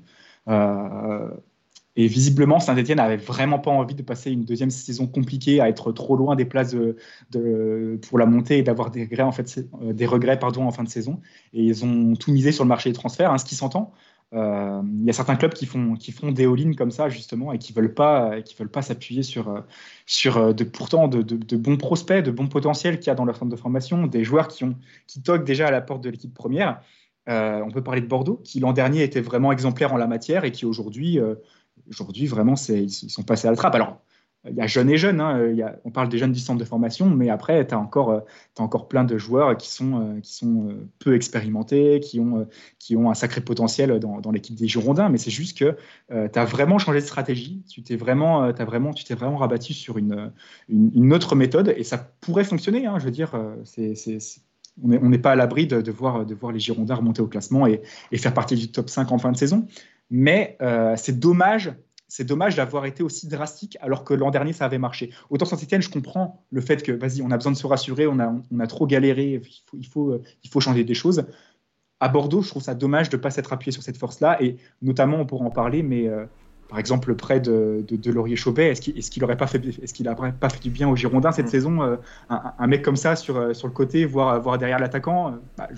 Et visiblement, Saint-Etienne n'avait vraiment pas envie de passer une deuxième saison compliquée, à être trop loin des places pour la montée et d'avoir des regrets, en, fait, euh, des regrets pardon, en fin de saison. Et ils ont tout misé sur le marché des transferts, hein, ce qui s'entend. Euh, il y a certains clubs qui font, qui font des all-in comme ça, justement, et qui ne veulent pas, qui veulent pas s'appuyer sur, euh, sur de, pourtant de, de, bons prospects, de bons potentiels qu'il y a dans leur centre de formation, des joueurs qui, ont, qui toquent déjà à la porte de l'équipe première. on peut parler de Bordeaux, qui l'an dernier était vraiment exemplaire en la matière et qui aujourd'hui Aujourd'hui, vraiment, ils sont passés à la trappe. Alors, il y a jeunes et jeunes, hein, on parle des jeunes du centre de formation, mais après, tu as encore, euh, encore plein de joueurs qui sont, euh, euh, peu expérimentés, qui ont, un sacré potentiel dans, l'équipe des Girondins, mais c'est juste que tu as vraiment changé de stratégie, tu t'es vraiment, rabattu sur une, autre méthode, et ça pourrait fonctionner, hein, je veux dire, on n'est pas à l'abri de, de, voir, de voir les Girondins remonter au classement et, et, faire partie du top 5 en fin de saison. Mais euh, c'est dommage, c'est dommage d'avoir été aussi drastique alors que l'an dernier ça avait marché. Autant Saint-Etienne, je comprends le fait que vas-y, on a besoin de se rassurer, on a, on a trop galéré, il faut, il, faut, euh, il faut changer des choses. À Bordeaux, je trouve ça dommage de ne pas s'être appuyé sur cette force-là et notamment on pourra en parler, mais euh, par exemple, le prêt de, de, Laurier Chaubet, est-ce qu'il n'aurait pas fait, pas du bien aux Girondins cette mm. saison un, mec comme ça sur, sur le côté, voire, voir derrière l'attaquant, bah,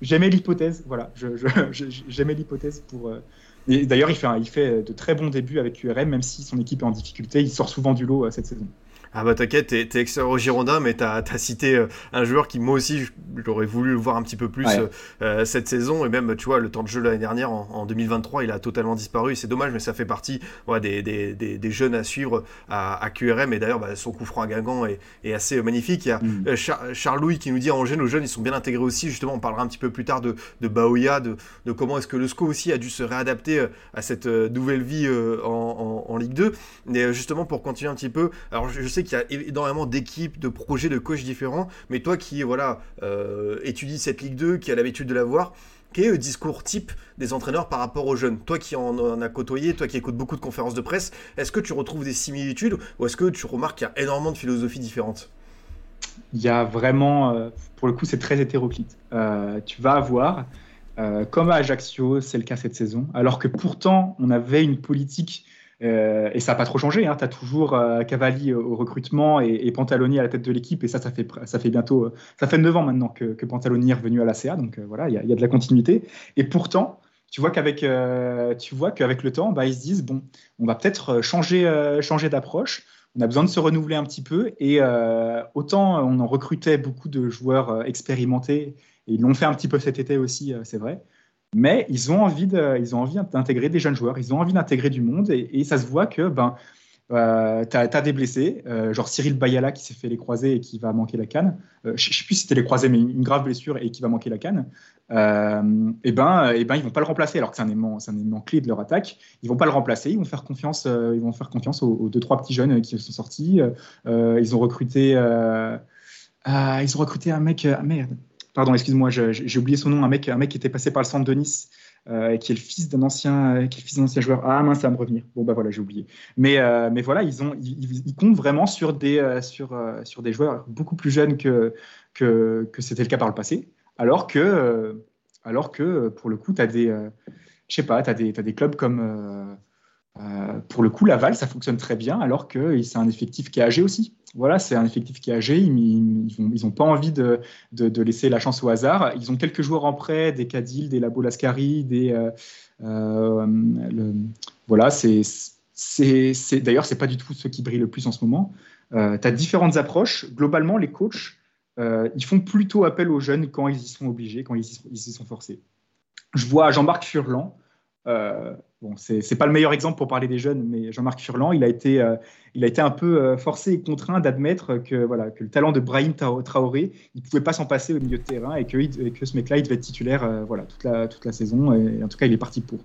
j'aimais l'hypothèse, voilà, <laughs> j'aimais l'hypothèse pour. Euh, d'ailleurs, il fait, il fait de très bons débuts avec URM, même si son équipe est en difficulté, il sort souvent du lot euh, cette saison. Ah bah t'inquiète, t'es, t'es excellent au Girondin, mais t'as, as cité euh, un joueur qui moi aussi j'aurais voulu le voir un petit peu plus euh, euh, cette saison et même tu vois le temps de jeu l'année dernière en, 2023 il a totalement disparu. C'est dommage, mais ça fait partie des, des, des, jeunes à suivre à, QRM et d'ailleurs bah, son coup franc à Guingamp est, est assez magnifique. Il y a mm. Charles Louis qui nous dit en Angers nos jeunes ils sont bien intégrés aussi. Justement on parlera un petit peu plus tard de, de Baoya, de, de comment est-ce que le SCO aussi a dû se réadapter à cette nouvelle vie en, en, Ligue 2. Mais justement pour continuer un petit peu, alors je sais qu'il y a énormément d'équipes, de projets, de coachs différents. Mais toi qui voilà euh, étudie cette Ligue 2, qui a l'habitude de la voir, quel est le discours type des entraîneurs par rapport aux jeunes? Toi qui en, en as côtoyé, toi qui écoutes beaucoup de conférences de presse, est-ce que tu retrouves des similitudes ou est-ce que tu remarques qu'il y a énormément de philosophies différentes? Il y a vraiment, euh, pour le coup, c'est très hétéroclite. Euh, tu vas avoir, comme à Ajaccio, c'est le cas cette saison, alors que pourtant on avait une politique euh, et ça n'a pas trop changé. Hein. Tu as toujours euh, Cavalli au recrutement et, Pantaloni à la tête de l'équipe. Et ça, ça fait, ça fait bientôt ça fait 9 ans maintenant que, que Pantaloni est revenu à la CA. Donc euh, voilà, il y, a de la continuité. Et pourtant, tu vois qu'avec tu vois qu'avec le temps, bah, ils se disent bon, on va peut-être changer, changer d'approche. On a besoin de se renouveler un petit peu et autant on en recrutait beaucoup de joueurs expérimentés et ils l'ont fait un petit peu cet été aussi, c'est vrai. Mais ils ont envie ils ont envie d'intégrer des jeunes joueurs, ils ont envie d'intégrer du monde et, ça se voit que ben euh, tu as, des blessés, euh, genre Cyril Bayala qui s'est fait les croisés et qui va manquer la canne. Euh, je ne sais plus si c'était les croisés, mais une grave blessure et qui va manquer la canne. Euh, et ben, et ben, ils vont pas le remplacer, alors que c'est un élément, un élément clé de leur attaque. Ils vont pas le remplacer. Ils vont faire confiance, ils vont faire confiance aux, deux trois petits jeunes qui sont sortis. ils ont recruté, ils ont recruté un mec. Ah, merde. Pardon, excuse-moi, j'ai oublié son nom. Un mec, un mec qui était passé par le centre de Nice. Euh, qui est le fils d'un ancien, euh, ancien joueur. Ah mince, ça va me revenir. Bon bah voilà, j'ai oublié. Mais euh, mais voilà, ils ont, ils, comptent vraiment sur des sur sur des joueurs beaucoup plus jeunes que que, que c'était le cas par le passé. Alors que alors que pour le coup, tu des, as des clubs comme pour le coup, Laval, ça fonctionne très bien, alors que c'est un effectif qui est âgé aussi voilà, c'est un effectif qui est âgé. Ils n'ont pas envie de, laisser la chance au hasard. Ils ont quelques joueurs en prêt, des Cadil, des Labo Lascari, des. Euh, euh, voilà, c'est. D'ailleurs, c'est pas du tout ceux qui brillent le plus en ce moment. Euh, tu as différentes approches. Globalement, les coachs, ils font plutôt appel aux jeunes quand ils y sont obligés, quand ils y, sont forcés. Je vois Jean-Marc Furlan, euh, bon, c'est pas le meilleur exemple pour parler des jeunes, mais Jean-Marc Furlan, il a été, euh, il a été un peu euh, forcé et contraint d'admettre que, voilà, que le talent de Brahim Traoré, il pouvait pas s'en passer au milieu de terrain et que, que ce mec-là, il devait être titulaire voilà, toute, la, toute la saison. Et, en tout cas, il est parti pour.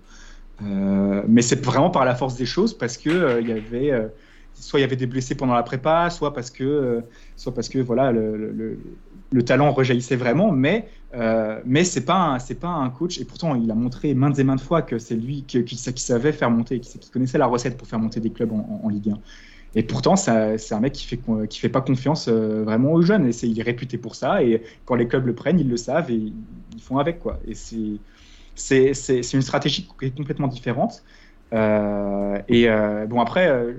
mais c'est vraiment par la force des choses parce que il y avait soit il y avait des blessés pendant la prépa, soit parce que, soit parce que voilà, le, le talent rejaillissait vraiment, mais euh, mais c'est pas c'est pas un coach et pourtant il a montré maintes et maintes fois que c'est lui qui, qui, savait faire monter, qui, connaissait la recette pour faire monter des clubs en, Ligue 1. Et pourtant c'est un mec qui fait qui fait pas confiance euh, vraiment aux jeunes et il est réputé pour ça et quand les clubs le prennent ils le savent et ils font avec quoi. Et c'est c'est une stratégie qui est complètement différente. Euh, et euh, bon, après, euh,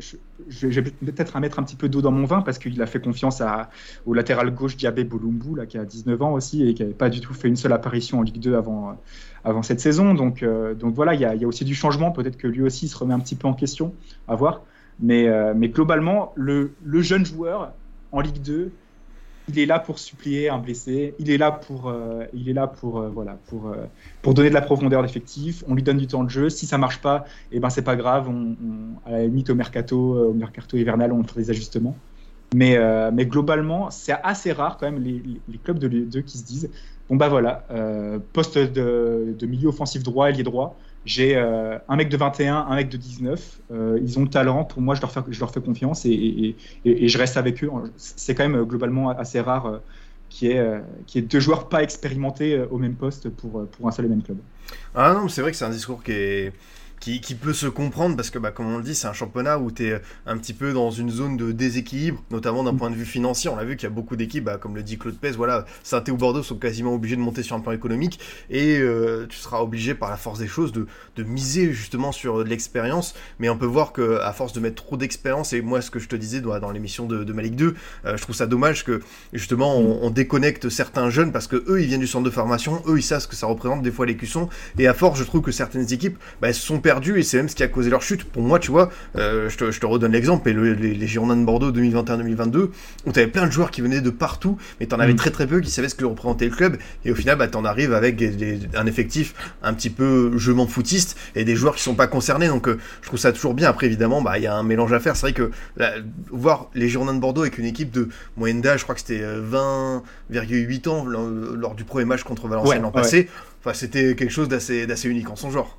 je, vais peut-être mettre un petit peu d'eau dans mon vin parce qu'il a fait confiance à, au latéral gauche Diabé Bolumbu, là, qui a 19 ans aussi et qui n'avait pas du tout fait une seule apparition en Ligue 2 avant, avant cette saison. Donc, donc voilà, il y, a, aussi du changement. Peut-être que lui aussi se remet un petit peu en question, à voir. Mais, mais globalement, le, le jeune joueur en Ligue 2, il est là pour supplier un blessé, il est là pour, euh, il est là pour, euh, voilà, pour, euh, pour donner de la profondeur d'effectif. On lui donne du temps de jeu. Si ça marche pas, eh ben c'est pas grave. On, à la limite au mercato, au mercato hivernal, on fait des ajustements. Mais, mais globalement, c'est assez rare quand même les, les clubs de Ligue qui se disent bon bah voilà, poste de, de, milieu offensif droit, ailier droit. J'ai euh, un mec de 21, un mec de 19. Euh, ils ont le talent. Pour moi, je leur fais, je leur fais confiance et, et, je reste avec eux. C'est quand même globalement assez rare euh, qu'il y, ait deux joueurs pas expérimentés au même poste pour, pour un seul et même club. Ah non, c'est vrai que c'est un discours qui est qui, peut se comprendre parce que, bah, comme on le dit, c'est un championnat où tu es un petit peu dans une zone de déséquilibre, notamment d'un point de vue financier. On l'a vu qu'il y a beaucoup d'équipes, bah, comme le dit Claude Pez, voilà, saint ou Bordeaux sont quasiment obligés de monter sur un plan économique et euh, tu seras obligé par la force des choses de, de miser justement sur de l'expérience. Mais on peut voir que à force de mettre trop d'expérience, et moi, ce que je te disais dans l'émission de, de, Malik 2, euh, je trouve ça dommage que justement on, déconnecte certains jeunes parce que eux ils viennent du centre de formation, eux ils savent ce que ça représente des fois les cuissons. Et à force, je trouve que certaines équipes bah, elles se sont perdues et c'est même ce qui a causé leur chute. Pour moi, tu vois, euh, je, te, redonne l'exemple, et les, les, Girondins de Bordeaux 2021-2022, où tu avais plein de joueurs qui venaient de partout, mais tu en avais mm. très très peu qui savaient ce que représentait le club, et au final, bah, tu en arrives avec un effectif un petit peu je m'en foutiste, et des joueurs qui sont pas concernés, donc euh, je trouve ça toujours bien. Après, évidemment, bah, il y a un mélange à faire. C'est vrai que voir les Girondins de Bordeaux avec une équipe de moyenne d'âge, je crois que c'était 20,8 euh, ans lors du premier match contre Valenciennes l'an passé, enfin, c'était quelque chose d'assez unique en son genre.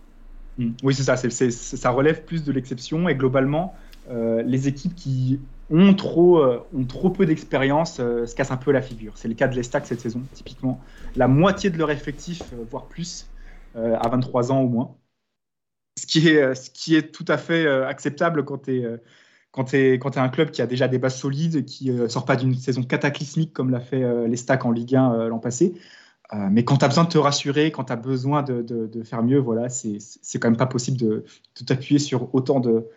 Mm. Oui, c'est ça. ça relève plus de l'exception. Et globalement, euh, les équipes qui ont trop, euh, ont trop peu d'expérience euh, se cassent un peu la figure. C'est le cas de l'Estac cette saison, typiquement. La moitié de leur effectif, voire plus, à 23 ans au moins. Ce qui est, tout à fait acceptable quand tu es quand tu es, es, un club qui a déjà des bases solides, qui ne sort pas d'une saison cataclysmique comme l'a fait euh, en Ligue 1 l'an passé. Euh, mais quand tu as besoin de te rassurer, quand tu as besoin de, faire mieux, voilà, c'est quand même pas possible de, de t'appuyer sur autant de,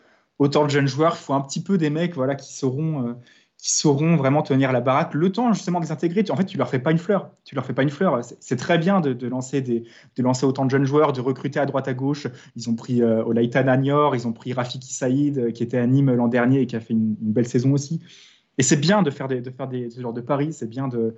jeunes joueurs. Il faut un petit peu des mecs voilà, qui sauront, euh, qui sauront vraiment tenir la baraque le temps justement de les intégrer. En fait, tu leur fais pas une fleur. Tu leur fais pas une fleur. C'est très bien de, lancer autant de jeunes joueurs, de recruter à droite à gauche. Ils ont pris euh, Olaïta ils ont pris Rafiki Saïd euh, qui était à Nîmes l'an dernier et qui a fait une, belle saison aussi. Et c'est bien de faire des, de faire des ce genre de paris. C'est bien de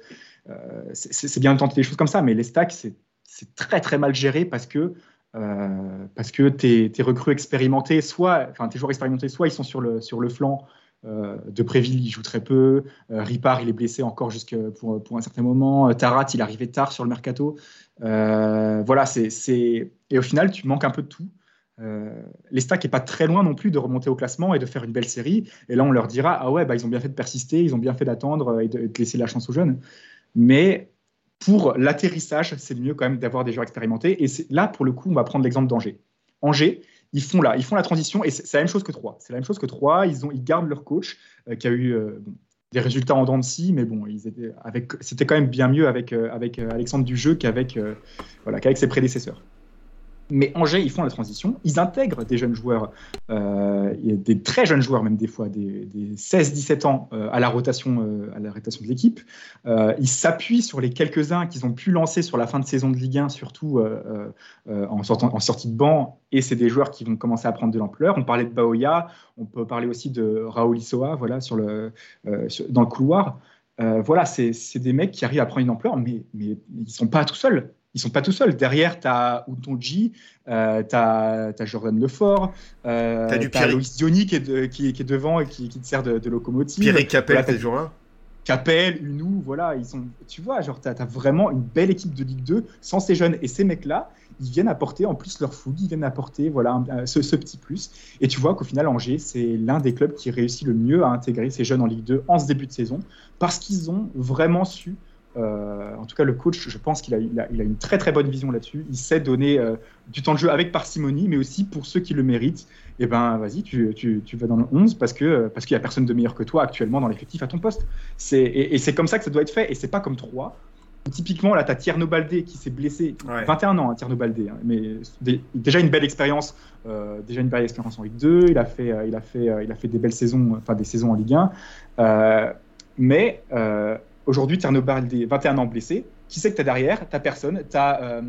c'est bien de tenter des choses comme ça. Mais les stacks, c'est très très mal géré parce que euh, parce que tes, recrues expérimentés, soit, enfin tes joueurs expérimentés, soit ils sont sur le, sur le flanc euh, de Préville, il joue très peu. Euh, Ripard, il est blessé encore jusque pour, pour un certain moment. Euh, Tarat, il arrivait tard sur le mercato. voilà, c'est et au final, tu manques un peu de tout. les stacks n'est pas très loin non plus de remonter au classement et de faire une belle série. Et là, on leur dira ah ouais, bah, ils ont bien fait de persister, ils ont bien fait d'attendre et, de, laisser la chance aux jeunes. Mais pour l'atterrissage, c'est mieux quand même d'avoir des joueurs expérimentés. Et là, pour le coup, on va prendre l'exemple d'Angers. Angers, ils font là, ils font la transition et c'est la même chose que 3. C'est la même chose que 3. Ils, ont, gardent leur coach euh, qui a eu euh, des résultats en dents de mais bon, c'était quand même bien mieux avec, euh, Alexandre Dujeu qu'avec, voilà, qu'avec ses prédécesseurs. Mais Angers, ils font la transition, ils intègrent des jeunes joueurs, euh, des très jeunes joueurs même des fois, des, 16-17 ans euh, à la rotation, euh, à la rotation de l'équipe. ils s'appuient sur les quelques-uns qu'ils ont pu lancer sur la fin de saison de Ligue 1, surtout en, sortie de banc, et c'est des joueurs qui vont commencer à prendre de l'ampleur. On parlait de Baoya, on peut parler aussi de Raoul Issoa, voilà, dans le couloir. voilà, c'est des mecs qui arrivent à prendre une ampleur, mais, mais ils ne sont pas tout seuls ils sont pas tout seuls. Derrière, tu as Utonji, euh, tu as, Jordan Lefort, euh, tu as Loïs Diony qui est, qui, est, devant et qui, qui te sert de, de locomotive. Pierre Capel, voilà, toujours là Capel, Unou, voilà, ils sont, tu vois, genre, tu as, vraiment une belle équipe de Ligue 2 sans ces jeunes. Et ces mecs-là, ils viennent apporter en plus leur fougue, ils viennent apporter voilà, ce, ce, petit plus. Et tu vois qu'au final, Angers, c'est l'un des clubs qui réussit le mieux à intégrer ces jeunes en Ligue 2 en ce début de saison parce qu'ils ont vraiment su euh, en tout cas, le coach, je pense qu'il a, il a, une très très bonne vision là-dessus. Il sait donner euh, du temps de jeu avec parcimonie, mais aussi pour ceux qui le méritent. Et eh ben, vas-y, tu, tu, tu, vas dans le 11 parce que parce qu'il y a personne de meilleur que toi actuellement dans l'effectif à ton poste. C'est et, c'est comme ça que ça doit être fait. Et c'est pas comme 3. Typiquement, là, tu as Tierno Baldé qui s'est blessé, 21 ans, hein, Tierno Baldé, hein, mais déjà une belle expérience, euh, déjà une belle expérience en Ligue 2. Il a fait, il a fait, il a fait des belles saisons, enfin des saisons en Ligue 1. mais Aujourd'hui, Tierno Baldé, 21 ans blessé. Qui c'est que tu as derrière? Tu personne. Tu as,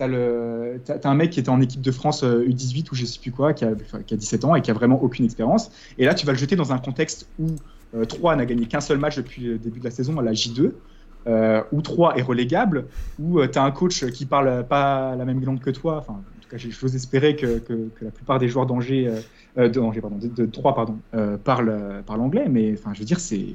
euh, un mec qui était en équipe de France U18 euh, ou je sais plus quoi, qui a, qui a, 17 ans et qui a vraiment aucune expérience. Et là, tu vas le jeter dans un contexte où 3 euh, n'a gagné qu'un seul match depuis le début de la saison à la J2. Euh, où 3 est relégable, où tu as un coach qui parle pas la même langue que toi. Enfin, en tout cas, j'ose espérer que, que, la plupart des joueurs d'Angers, de, pardon, de, 3 pardon, parlent, parlent anglais. Mais enfin, je veux dire, c'est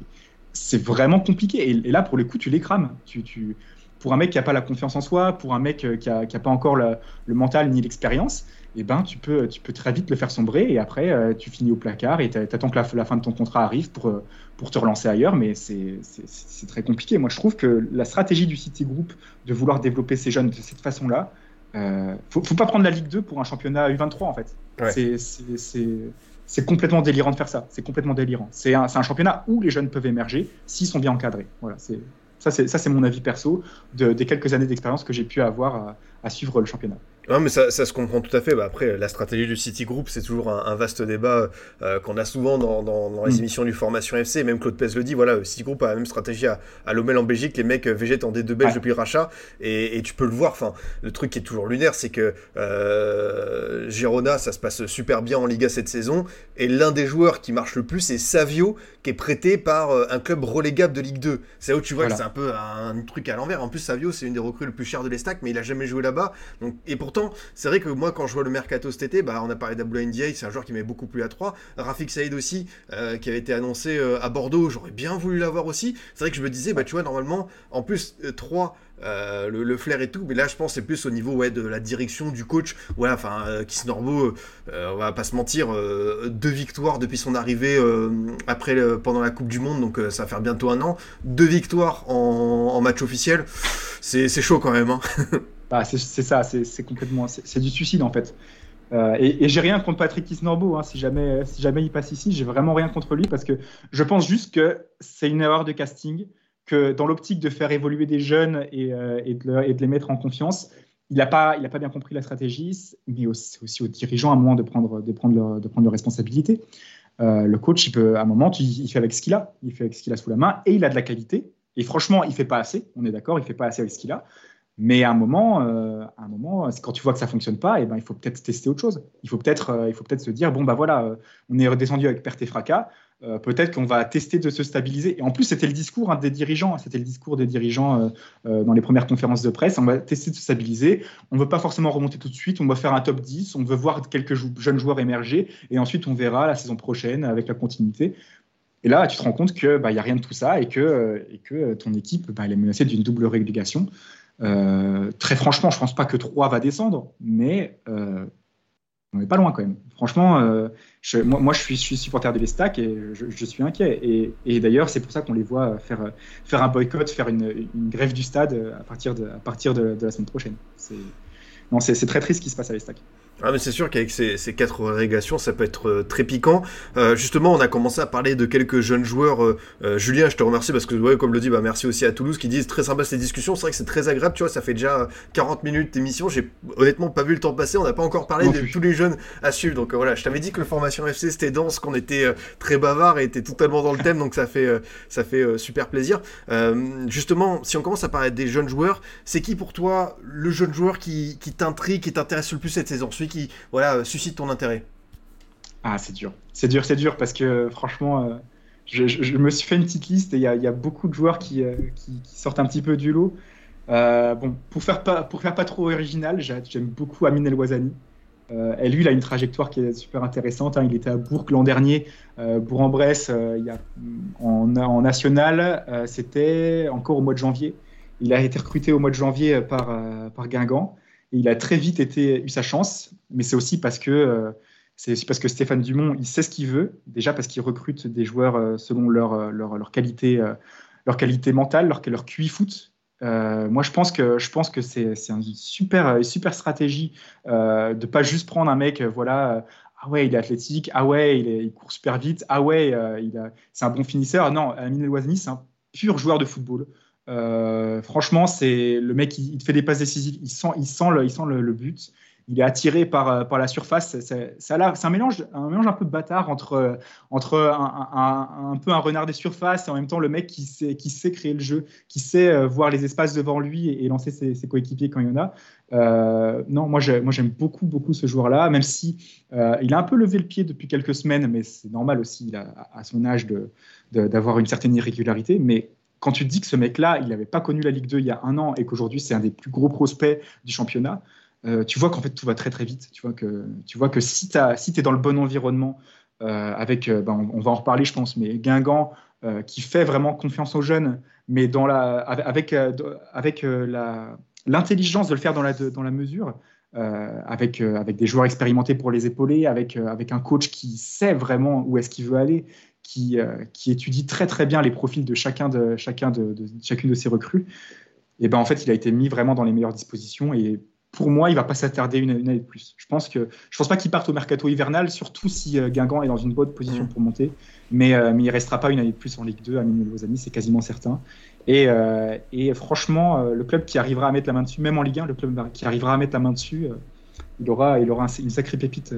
c'est vraiment compliqué. Et, là, pour le coup, tu les crames. Tu, pour un mec qui n'a pas la confiance en soi, pour un mec euh, qui n'a pas encore le, mental ni l'expérience, eh ben, tu, peux, tu peux très vite le faire sombrer et après, euh, tu finis au placard et tu attends que la, fin de ton contrat arrive pour, euh, pour te relancer ailleurs. Mais c'est très compliqué. Moi, je trouve que la stratégie du City Group de vouloir développer ces jeunes de cette façon-là, euh, faut, faut pas prendre la Ligue 2 pour un championnat U23 en fait. C'est c'est complètement délirant de faire ça. C'est complètement délirant. C'est un, championnat où les jeunes peuvent émerger s'ils sont bien encadrés. Voilà, ça, c'est mon avis perso de, des quelques années d'expérience que j'ai pu avoir à, suivre le championnat. Non, mais ça, ça, se comprend tout à fait. Bah, après, la stratégie du City Group, c'est toujours un, vaste débat euh, qu'on a souvent dans, dans, dans les mm. émissions du Formation FC. Même Claude Pez le dit, voilà, le City Group a la même stratégie à, à Lomel en Belgique. Les mecs végètent en D2 belge depuis le rachat. Et, et, tu peux le voir. Enfin, le truc qui est toujours lunaire, c'est que euh, Girona, ça se passe super bien en Liga cette saison. Et l'un des joueurs qui marche le plus, c'est Savio, qui est prêté par euh, un club relégable de Ligue 2. C'est là où tu vois que c'est un peu un truc à l'envers. En plus, Savio, c'est une des recrues les plus chères de l'Estac, mais il a jamais joué là-bas. Donc, et pourtant, c'est vrai que moi, quand je vois le mercato cet été, bah, on a parlé d'Aboula c'est un joueur qui m'est beaucoup plu à 3. Rafik Saïd aussi, euh, qui avait été annoncé euh, à Bordeaux, j'aurais bien voulu l'avoir aussi. C'est vrai que je me disais, bah, tu vois, normalement, en plus, 3. Euh, le, flair et tout, mais là je pense c'est plus au niveau ouais, de la direction du coach. Ouais, enfin, euh, Kisnorbo, on va pas se mentir, deux victoires depuis son arrivée après pendant la Coupe du Monde, donc ça va faire bientôt un an. Deux victoires en, en match officiel, c'est chaud quand même. Hein. <laughs> Bah, c'est ça, c'est complètement, c'est du suicide en fait. Euh, et, j'ai rien contre Patrick Kisnorbo, hein, si, jamais, si jamais il passe ici, j'ai vraiment rien contre lui parce que je pense juste que c'est une erreur de casting, que dans l'optique de faire évoluer des jeunes et, euh, de, les mettre en confiance, il n'a pas, a pas bien compris la stratégie, mais c'est aussi aux dirigeants à un moment de prendre, de prendre, de prendre leurs responsabilités. le coach, il peut, à un moment, il, fait avec ce qu'il a. Il fait avec ce qu'il a sous la main et il a de la qualité. Et franchement, il fait pas assez. On est d'accord, il fait pas assez avec ce qu'il a. Mais à un moment, euh, à un moment, quand tu vois que ça fonctionne pas, et eh ben, il faut peut-être tester autre chose. Il faut peut-être, euh, il faut peut-être se dire bon bah voilà, euh, on est redescendu avec perte et fracas. peut-être qu'on va tester de se stabiliser. Et en plus, c'était le discours hein, des dirigeants. C'était le discours des dirigeants dans les premières conférences de presse. On va tester de se stabiliser. On ne veut pas forcément remonter tout de suite. On va faire un top 10. On veut voir quelques jeunes joueurs émerger. Et ensuite, on verra la saison prochaine avec la continuité. Et là, tu te rends compte qu'il bah, n'y a rien de tout ça et que, et que ton équipe bah, elle est menacée d'une double régulation. Euh, très franchement, je pense pas que 3 va descendre, mais euh, on n'est pas loin quand même. Franchement, euh, moi, je, suis, supporter de l'Estac et je, suis inquiet. Et, d'ailleurs, c'est pour ça qu'on les voit faire, faire un boycott, faire une, grève du stade à partir de, la semaine prochaine. C'est très triste ce qui se passe à l'Estac. Ah mais c'est sûr qu'avec ces, quatre réglations, ça peut être euh, très piquant. Euh, justement, on a commencé à parler de quelques jeunes joueurs. Euh, Julien, je te remercie parce que, ouais, comme le dit, bah, merci aussi à Toulouse qui disent très sympa ces discussions. C'est vrai que c'est très agréable, tu vois, ça fait déjà 40 minutes d'émission. J'ai honnêtement pas vu le temps passer. On n'a pas encore parlé de tous les jeunes à suivre. Donc voilà, je t'avais dit que le formation FC c'était dense, qu'on était très bavard et était totalement dans le thème. Donc ça fait, ça fait super plaisir. justement, si on commence à parler des jeunes joueurs, c'est qui pour toi le jeune joueur qui, qui t'intrigue, qui t'intéresse le plus cette saison? Qui voilà, euh, suscite ton intérêt Ah, c'est dur. C'est dur, c'est dur, parce que franchement, euh, je, me suis fait une petite liste et il y, a beaucoup de joueurs qui, euh, qui, sortent un petit peu du lot. bon, pour faire pas, pour faire pas trop original, j'aime beaucoup Amin El Wazani. et lui, il a une trajectoire qui est super intéressante. Hein. Il était à Bourg l'an dernier, Bourg-en-Bresse, en, en, national, c'était encore au mois de janvier. Il a été recruté au mois de janvier par, par Guingamp il a très vite été, eu sa chance, mais c'est aussi parce que euh, c'est parce que Stéphane Dumont, il sait ce qu'il veut, déjà parce qu'il recrute des joueurs euh, selon leur, euh, leur, leur qualité, leur qualité mentale, leur, leur QI foot. moi, je pense que que c'est une super super stratégie de de pas juste prendre un mec, voilà, ah ouais, il est athlétique, ah ouais, il, court super vite, ah ouais, il c'est un bon finisseur. Non, Amine Louazny, c'est un pur joueur de football. Euh, franchement, c'est le mec, il, fait des passes décisives, il sent, il sent, le, but. Il est attiré par, euh, la surface. C'est un mélange, un mélange un peu bâtard entre, un, peu un renard des surfaces et en même temps le mec qui sait, créer le jeu, qui sait euh, voir les espaces devant lui et, lancer ses, coéquipiers quand il y en a. non, moi j'aime beaucoup beaucoup ce joueur-là, même si il a un peu levé le pied depuis quelques semaines, mais c'est normal aussi à son âge d'avoir une certaine irrégularité. Mais quand tu te dis que ce mec-là, il n'avait pas connu la Ligue 2 il y a un an et qu'aujourd'hui c'est un des plus gros prospects du championnat, euh, tu vois qu'en fait tout va très très vite. Tu vois que, tu vois que si tu es dans le bon environnement, euh, avec, euh, ben, on, va en reparler je pense, mais Guingamp qui fait vraiment confiance aux jeunes, mais dans avec, avec l'intelligence de le faire dans la, dans la mesure, avec, avec des joueurs expérimentés pour les épauler, avec, avec un coach qui sait vraiment où est-ce qu'il veut aller, euh, qui, étudie très très bien les profils de chacun de, chacun de, chacune de ces recrues, et ben en fait, il a été mis vraiment dans les meilleures dispositions. Et pour moi, il va pas s'attarder une, année de plus. Je pense que je pense pas qu'il parte au mercato hivernal, surtout si euh, Guingamp est dans une bonne position pour monter. Mais, euh, mais il restera pas une année de plus en Ligue 2 à amis, c'est quasiment certain. Et, et franchement, le club qui arrivera à mettre la main dessus, même en Ligue 1, le club qui arrivera à mettre la main dessus, il aura, il aura une sacrée pépite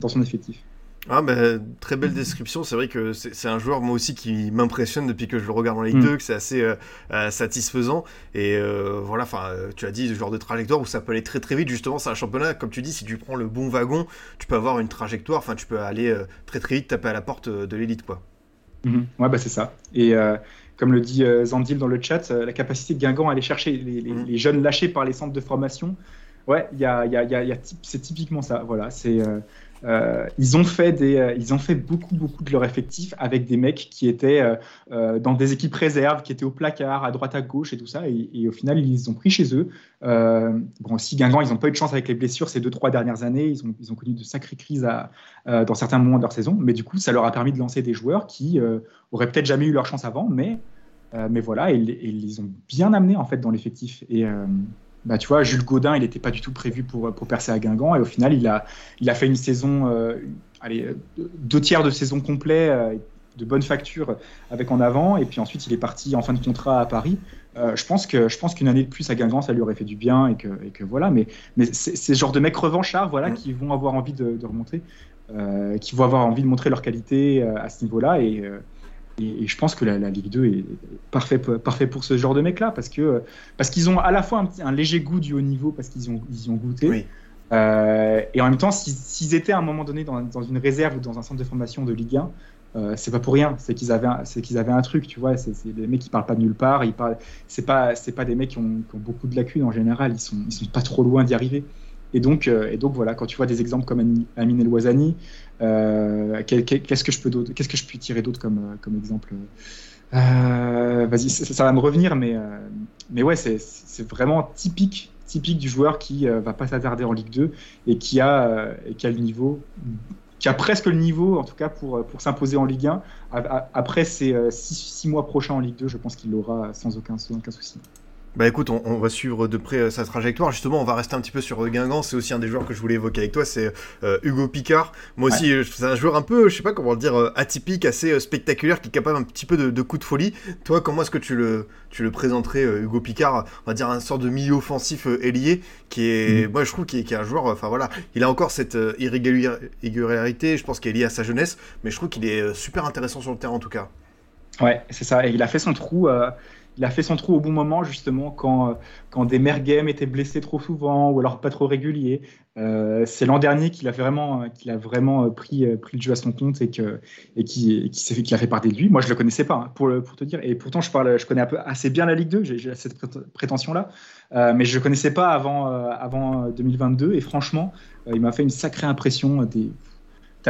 dans son effectif. Ah ben très belle description, c'est vrai que c'est un joueur moi aussi qui m'impressionne depuis que je le regarde en Ligue 2, mm. que c'est assez euh, euh, satisfaisant et euh, voilà, enfin tu as dit ce genre de trajectoire où ça peut aller très très vite justement, c'est un championnat comme tu dis, si tu prends le bon wagon, tu peux avoir une trajectoire, enfin tu peux aller très très vite taper à la porte de l'élite quoi. Mm-hmm. Ouais bah c'est ça. Et comme le dit Zandil dans le chat, la capacité de Guingamp à aller chercher les, mm. les, jeunes lâchés par les centres de formation, ouais, y a, y a, y a, c'est typiquement ça, voilà, c'est euh, ils, ont fait des, euh, ils ont fait beaucoup, beaucoup de leur effectif avec des mecs qui étaient euh, dans des équipes réserves, qui étaient au placard, à droite, à gauche et tout ça. Et, au final, ils les ont pris chez eux. bon, aussi, Guingamp, ils n'ont pas eu de chance avec les blessures ces deux, trois dernières années. Ils ont, ils ont connu de sacrées crises dans certains moments de leur saison. Mais du coup, ça leur a permis de lancer des joueurs qui auraient peut-être jamais eu leur chance avant. Mais, mais voilà, ils les ont bien amenés en fait dans l'effectif. Bah, tu vois, Jules Godin, il n'était pas du tout prévu pour, pour percer à Guingamp. Et au final, il a, il a fait une saison, euh, allez, deux tiers de saison complet, euh, de bonne facture avec en avant. Et puis ensuite, il est parti en fin de contrat à Paris. Euh, je pense que je pense qu'une année de plus à Guingamp, ça lui aurait fait du bien. Et que, et que voilà. Mais, mais c'est ce genre de mecs revanchards voilà, mm. qui vont avoir envie de, remonter. qui vont avoir envie de montrer leur qualité à ce niveau-là. Et, et, je pense que la, Ligue 2 est parfait, parfait pour ce genre de mecs-là, parce que parce qu'ils ont à la fois un, un, léger goût du haut niveau, parce qu'ils ont, ils ont goûté. et en même temps, s'ils étaient à un moment donné dans, dans, une réserve ou dans un centre de formation de Ligue 1, euh, c'est pas pour rien, c'est qu'ils avaient, c'est qu'ils avaient un truc, tu vois. C'est des mecs qui parlent pas de nulle part. Ils parlent, c'est pas, c'est pas des mecs qui ont, beaucoup de lacunes en général. Ils sont, ils sont pas trop loin d'y arriver. Et donc, euh, et donc voilà, quand tu vois des exemples comme Amine El Ouazani, euh, qu'est-ce que je peux, qu'est-ce que je puis tirer d'autre comme, comme exemple? Vas-y, ça, va me revenir, mais, mais ouais, c'est vraiment typique typique du joueur qui va pas s'attarder en Ligue 2 et qui a, qui a le niveau qui a presque le niveau, en tout cas, pour, pour s'imposer en Ligue 1. Après ces euh, six, mois prochains en Ligue 2, je pense qu'il l'aura sans aucun souci. Bah écoute, on, va suivre de près euh, sa trajectoire. Justement, on va rester un petit peu sur Guingamp. C'est aussi un des joueurs que je voulais évoquer avec toi, c'est euh, Hugo Picard. Moi aussi, c'est un joueur un peu, je sais pas comment le dire, atypique, assez spectaculaire, qui est capable un petit peu de, de coup de folie. Toi, comment est-ce que tu le, tu le présenterais, Hugo Picard? On va dire un sort de milieu offensif ailier, qui est, mm. moi je trouve qu'il est, un joueur, enfin voilà, il a encore cette irrégularité, je pense qu'elle est liée à sa jeunesse, mais je trouve qu'il est super intéressant sur le terrain en tout cas. Ouais, c'est ça. Et il a fait son trou il a fait son trou au bon moment, justement, quand, euh, quand des merguem étaient blessés trop souvent ou alors pas trop réguliers. Euh, c'est l'an dernier qu'il a vraiment, qu'il a vraiment euh, pris, pris le jeu à son compte et, que, et qui, qui, qui a fait partie de lui. Moi, je ne le connaissais pas, hein, pour, pour te dire. Et pourtant, je, parle, je connais assez bien la Ligue 2, j'ai cette prétention-là. mais je ne connaissais pas avant, avant 2022. Et franchement, il m'a fait une sacrée impression. Des,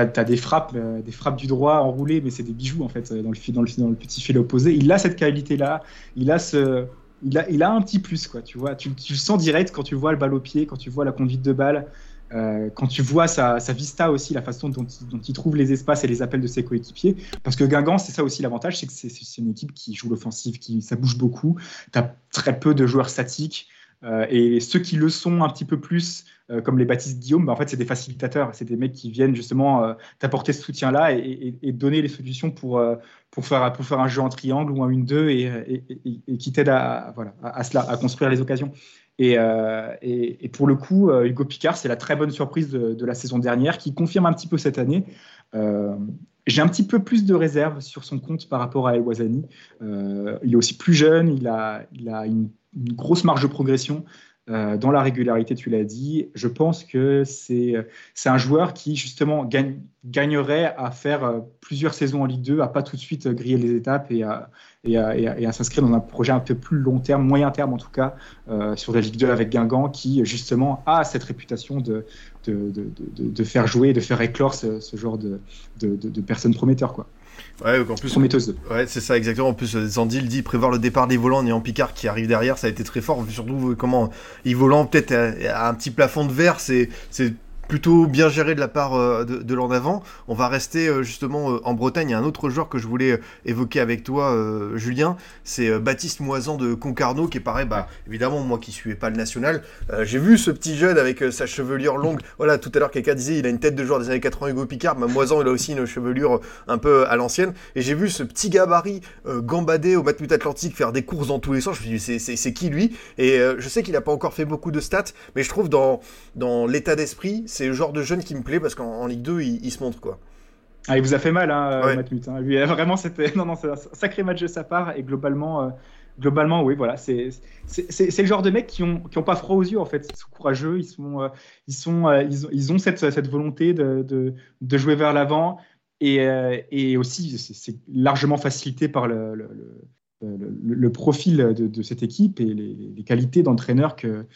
tu as, des frappes, euh, des frappes du droit enroulées, mais c'est des bijoux en fait dans le, dans le, le petit fil opposé. Il a cette qualité-là, il a ce, il a, il a un petit plus quoi. Tu vois, tu, le sens direct quand tu vois le balle au pied, quand tu vois la conduite de balle, euh, quand tu vois sa, sa, vista aussi, la façon dont il, dont il, trouve les espaces et les appels de ses coéquipiers. Parce que Guingamp, c'est ça aussi l'avantage, c'est que c'est une équipe qui joue l'offensive, qui ça bouge beaucoup. Tu as très peu de joueurs statiques. Euh, et ceux qui le sont un petit peu plus, euh, comme les Baptiste Guillaume, bah, en fait, c'est des facilitateurs. C'est des mecs qui viennent justement euh, t'apporter ce soutien-là et, donner les solutions pour, pour, faire, pour faire un jeu en triangle ou en une 2 et, qui t'aident à, voilà, à, à construire les occasions. Et, pour le coup, Hugo Picard, c'est la très bonne surprise de, la saison dernière qui confirme un petit peu cette année. j'ai un petit peu plus de réserve sur son compte par rapport à El Wazani. il est aussi plus jeune, il a, il a une une grosse marge de progression euh, dans la régularité, tu l'as dit. Je pense que c'est un joueur qui, justement, gagne, gagnerait à faire euh, plusieurs saisons en Ligue 2, à pas tout de suite griller les étapes et à, et à, s'inscrire dans un projet un peu plus long terme, moyen terme en tout cas, euh, sur la Ligue 2 avec Guingamp, qui, justement, a cette réputation de, de, de, de faire jouer, de faire éclore ce, genre de, personnes prometteurs. Ouais, en plus. Ouais, c'est ça, exactement. En plus, Zandil dit prévoir le départ des volants en Picard qui arrive derrière, ça a été très fort. Surtout, euh, comment. Il volant peut-être à, un petit plafond de verre, c'est plutôt bien géré de la part euh, de, l'an d'avant. On va rester euh, justement euh, en Bretagne. Il y a un autre joueur que je voulais évoquer avec toi, Julien. C'est Baptiste Moisan de Concarneau, qui est pareil, bah, évidemment, moi qui suivais pas le national, j'ai vu ce petit jeune avec sa chevelure longue. Voilà, tout à l'heure, quelqu'un disait il a une tête de joueur des années 80 Hugo Picard. Bah, Moisan, il a aussi une chevelure un peu à l'ancienne. Et j'ai vu ce petit gabarit gambader au Matmut Atlantique faire des courses dans tous les sens. Je me suis dit, c'est qui lui? Et je sais qu'il n'a pas encore fait beaucoup de stats, mais je trouve dans, dans l'état d'esprit, c'est le genre de jeune qui me plaît parce qu'en Ligue 2, il, se montre quoi. Ah, il vous a fait mal, hein, euh, Matmut. Hein. Lui, vraiment, c'était <laughs> non, non, c'est un sacré match de sa part et globalement, euh, globalement, oui, voilà, c'est le genre de mecs qui ont qui ont pas froid aux yeux en fait. Ils sont courageux, ils sont euh, ils sont ils ont, ils ont cette, cette volonté de, de, de jouer vers l'avant et, et aussi c'est largement facilité par le, le, le, profil de, cette équipe et les, qualités d'entraîneur que,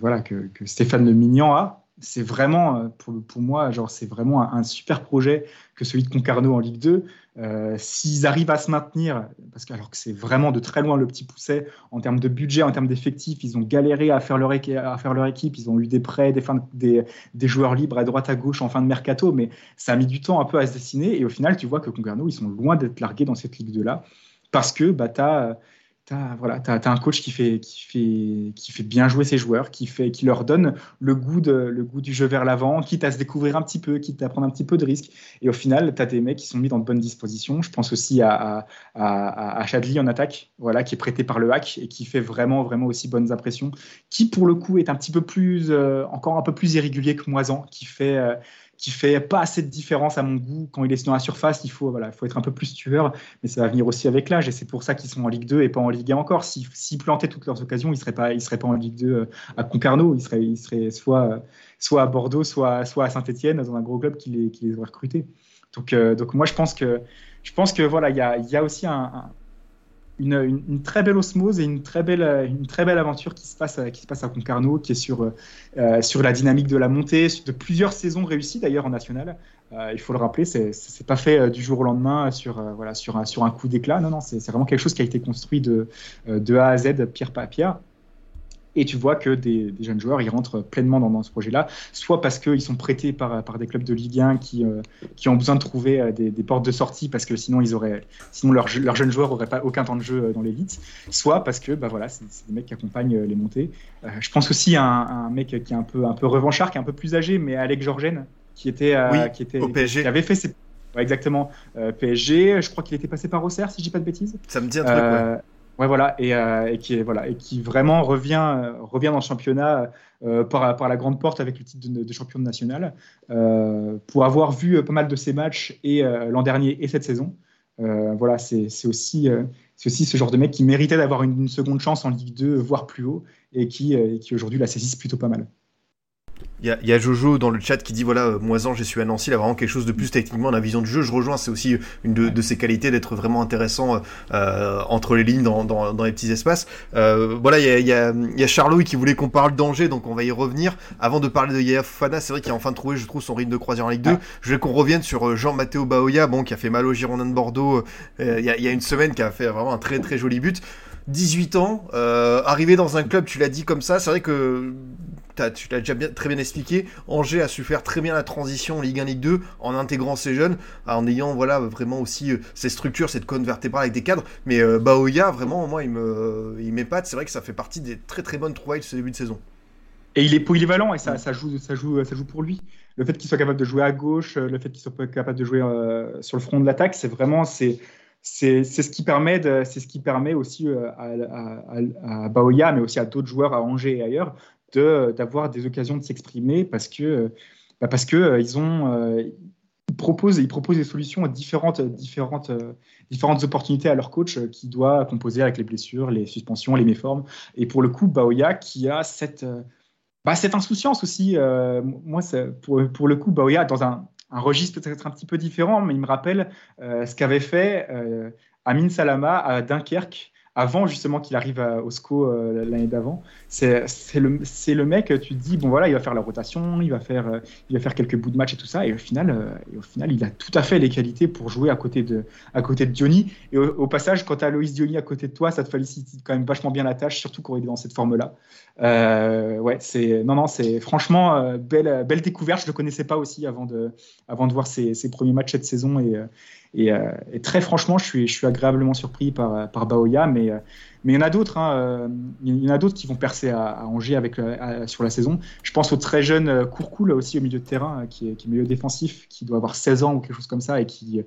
voilà, que, Stéphane Le Mignan a c'est vraiment, euh, pour, moi, genre, c'est vraiment un, super projet que celui de Concarneau en Ligue 2. Euh, s'ils arrivent à se maintenir, parce que, alors que c'est vraiment de très loin le petit pousset en termes de budget, en termes d'effectifs, ils ont galéré à faire, leur équipe, ils ont eu des prêts, des, des, joueurs libres à droite à gauche en fin de mercato, mais ça a mis du temps un peu à se dessiner. Et au final, tu vois que Concarneau, ils sont loin d'être largués dans cette Ligue 2-là, parce que bah, tu as Voilà, as, un coach qui fait, qui, fait, qui fait bien jouer ses joueurs, qui, fait, qui leur donne le goût, de, le goût du jeu vers l'avant, quitte à se découvrir un petit peu, quitte à prendre un petit peu de risque. Et au final, tu as des mecs qui sont mis dans de bonnes dispositions. Je pense aussi à, à, à, Chadli en attaque, voilà, qui est prêté par le hack et qui fait vraiment, vraiment aussi bonnes impressions. Qui, pour le coup, est un petit peu plus, euh, encore un peu plus irrégulier que Moisan, qui fait, euh, qui fait pas assez de différence à mon goût. Quand il est dans la surface, il faut, voilà, faut être un peu plus tueur, mais ça va venir aussi avec l'âge, et c'est pour ça qu'ils sont en Ligue 2 et pas en Ligue 1 encore. S'ils si, plantaient toutes leurs occasions, ils seraient pas, seraient pas en Ligue 2 euh, à Concarneau, ils seraient, ils seraient soit, soit à Bordeaux, soit, soit à Saint-Etienne, dans un gros club qui les, qui les recrutés. Donc, euh, donc moi, je pense que, je pense que voilà, il y a, y a aussi un une, très belle osmose et une très belle, une très belle aventure qui se passe, qui se passe à Concarneau, qui est sur, euh, sur la dynamique de la montée, de plusieurs saisons réussies d'ailleurs en national. Euh, il faut le rappeler, c'est pas fait euh, du jour au lendemain sur, voilà, sur, un, sur un coup d'éclat. Non, non, c'est vraiment quelque chose qui a été construit de, de A à Z, pierre par pierre et tu vois que des, jeunes joueurs ils rentrent pleinement dans, ce projet-là, soit parce qu'ils sont prêtés par, par des clubs de Ligue 1 qui, euh, qui ont besoin de trouver euh, des, portes de sortie parce que sinon ils auraient, sinon leurs jeunes joueurs n'auraient pas aucun temps de jeu euh, dans l'élite, soit parce que bah voilà, c'est des mecs qui accompagnent les montées. je pense aussi à un, mec qui est un peu, un peu revanchard, qui est un peu plus âgé, mais Alex Georgen, qui était, qui était au PSG. Qui avait fait ses exactement. PSG, je crois qu'il était passé par Auxerre, si je dis pas de bêtises. Ça me dit un truc, ouais. Ouais, voilà, et, euh, et, qui voilà, et qui vraiment revient, euh, revient dans le championnat euh, par, par, la grande porte avec le titre de, champion de national, pour avoir vu pas mal de ses matchs et l'an dernier et cette saison. voilà, c'est aussi, aussi ce genre de mec qui méritait d'avoir une, seconde chance en Ligue 2, voire plus haut, et qui, qui aujourd'hui la saisissent plutôt pas mal. Il y, a Jojo dans le chat qui dit voilà, euh, Moisan, j'ai su à Nancy, il a vraiment quelque chose de plus techniquement dans la vision du jeu. Je rejoins, c'est aussi une de, ses qualités d'être vraiment intéressant euh, entre les lignes dans, dans, les petits espaces. Euh, voilà, il y a, y, a, y a Charlot qui voulait qu'on parle d'Angers, donc on va y revenir. Avant de parler de Yaya Fofana, c'est vrai qu'il a enfin trouvé, je trouve, son rythme de croisière en Ligue 2. Je veux qu'on revienne sur Jean-Matteo Baoya, bon, qui a fait mal au Girondin de Bordeaux il y, a, y, a, une semaine, qui a fait vraiment un très très joli but. 18 ans, arrivé dans un club, tu l'as dit comme ça, c'est vrai que tu l'as déjà bien, très bien expliqué, Angers a su faire très bien la transition Ligue 1, Ligue 2 en intégrant ces jeunes, en ayant voilà vraiment aussi euh, ces structures, cette cône vertébrale avec des cadres. Mais euh, Baoya, vraiment, moi, il me, il m'épate. C'est vrai que ça fait partie des très très bonnes trouvailles de ce début de saison. Et il est polyvalent et ça, ça, joue, ça, joue, ça joue pour lui. Le fait qu'il soit capable de jouer à gauche, le fait qu'il soit capable de jouer euh, sur le front de l'attaque, c'est vraiment c'est c'est ce qui permet c'est ce qui permet aussi à, à, à, Baoya, mais aussi à d'autres joueurs à Angers et ailleurs, d'avoir des occasions de s'exprimer parce que, bah parce que euh, ils ont euh, ils proposent, ils proposent des solutions à différentes, différentes, euh, différentes opportunités à leur coach qui doit composer avec les blessures, les suspensions, les méformes. Et pour le coup, Baoya qui a cette, bah, cette insouciance aussi. moi, pour, pour, le coup, Baoya, dans un, un registre peut-être un petit peu différent, mais il me rappelle ce qu'avait fait Amin Salama à Dunkerque avant justement qu'il arrive au SCO euh, l'année d'avant. C'est le, mec, tu te dis, bon voilà, il va faire la rotation, il va faire, euh, il va faire quelques bouts de match et tout ça, et au final, euh, et au final il a tout à fait les qualités pour jouer à côté de, à côté de Diony. Et au, passage, quand tu as Loïs Diony à côté de toi, ça te félicite quand même vachement bien la tâche, surtout quand il est dans cette forme-là. ouais, c'est non, non, c'est franchement belle, belle découverte. Je le connaissais pas aussi avant de, avant de voir ses, ses premiers matchs cette saison et euh, et, très franchement, je suis, agréablement surpris par, par Baoya, mais, euh, mais il y en a d'autres. Hein, euh, il y en a d'autres qui vont percer à, Angers sur la saison. Je pense au très jeune Courcoul aussi au milieu de terrain, qui est, milieu défensif, qui doit avoir 16 ans ou quelque chose comme ça, et qui,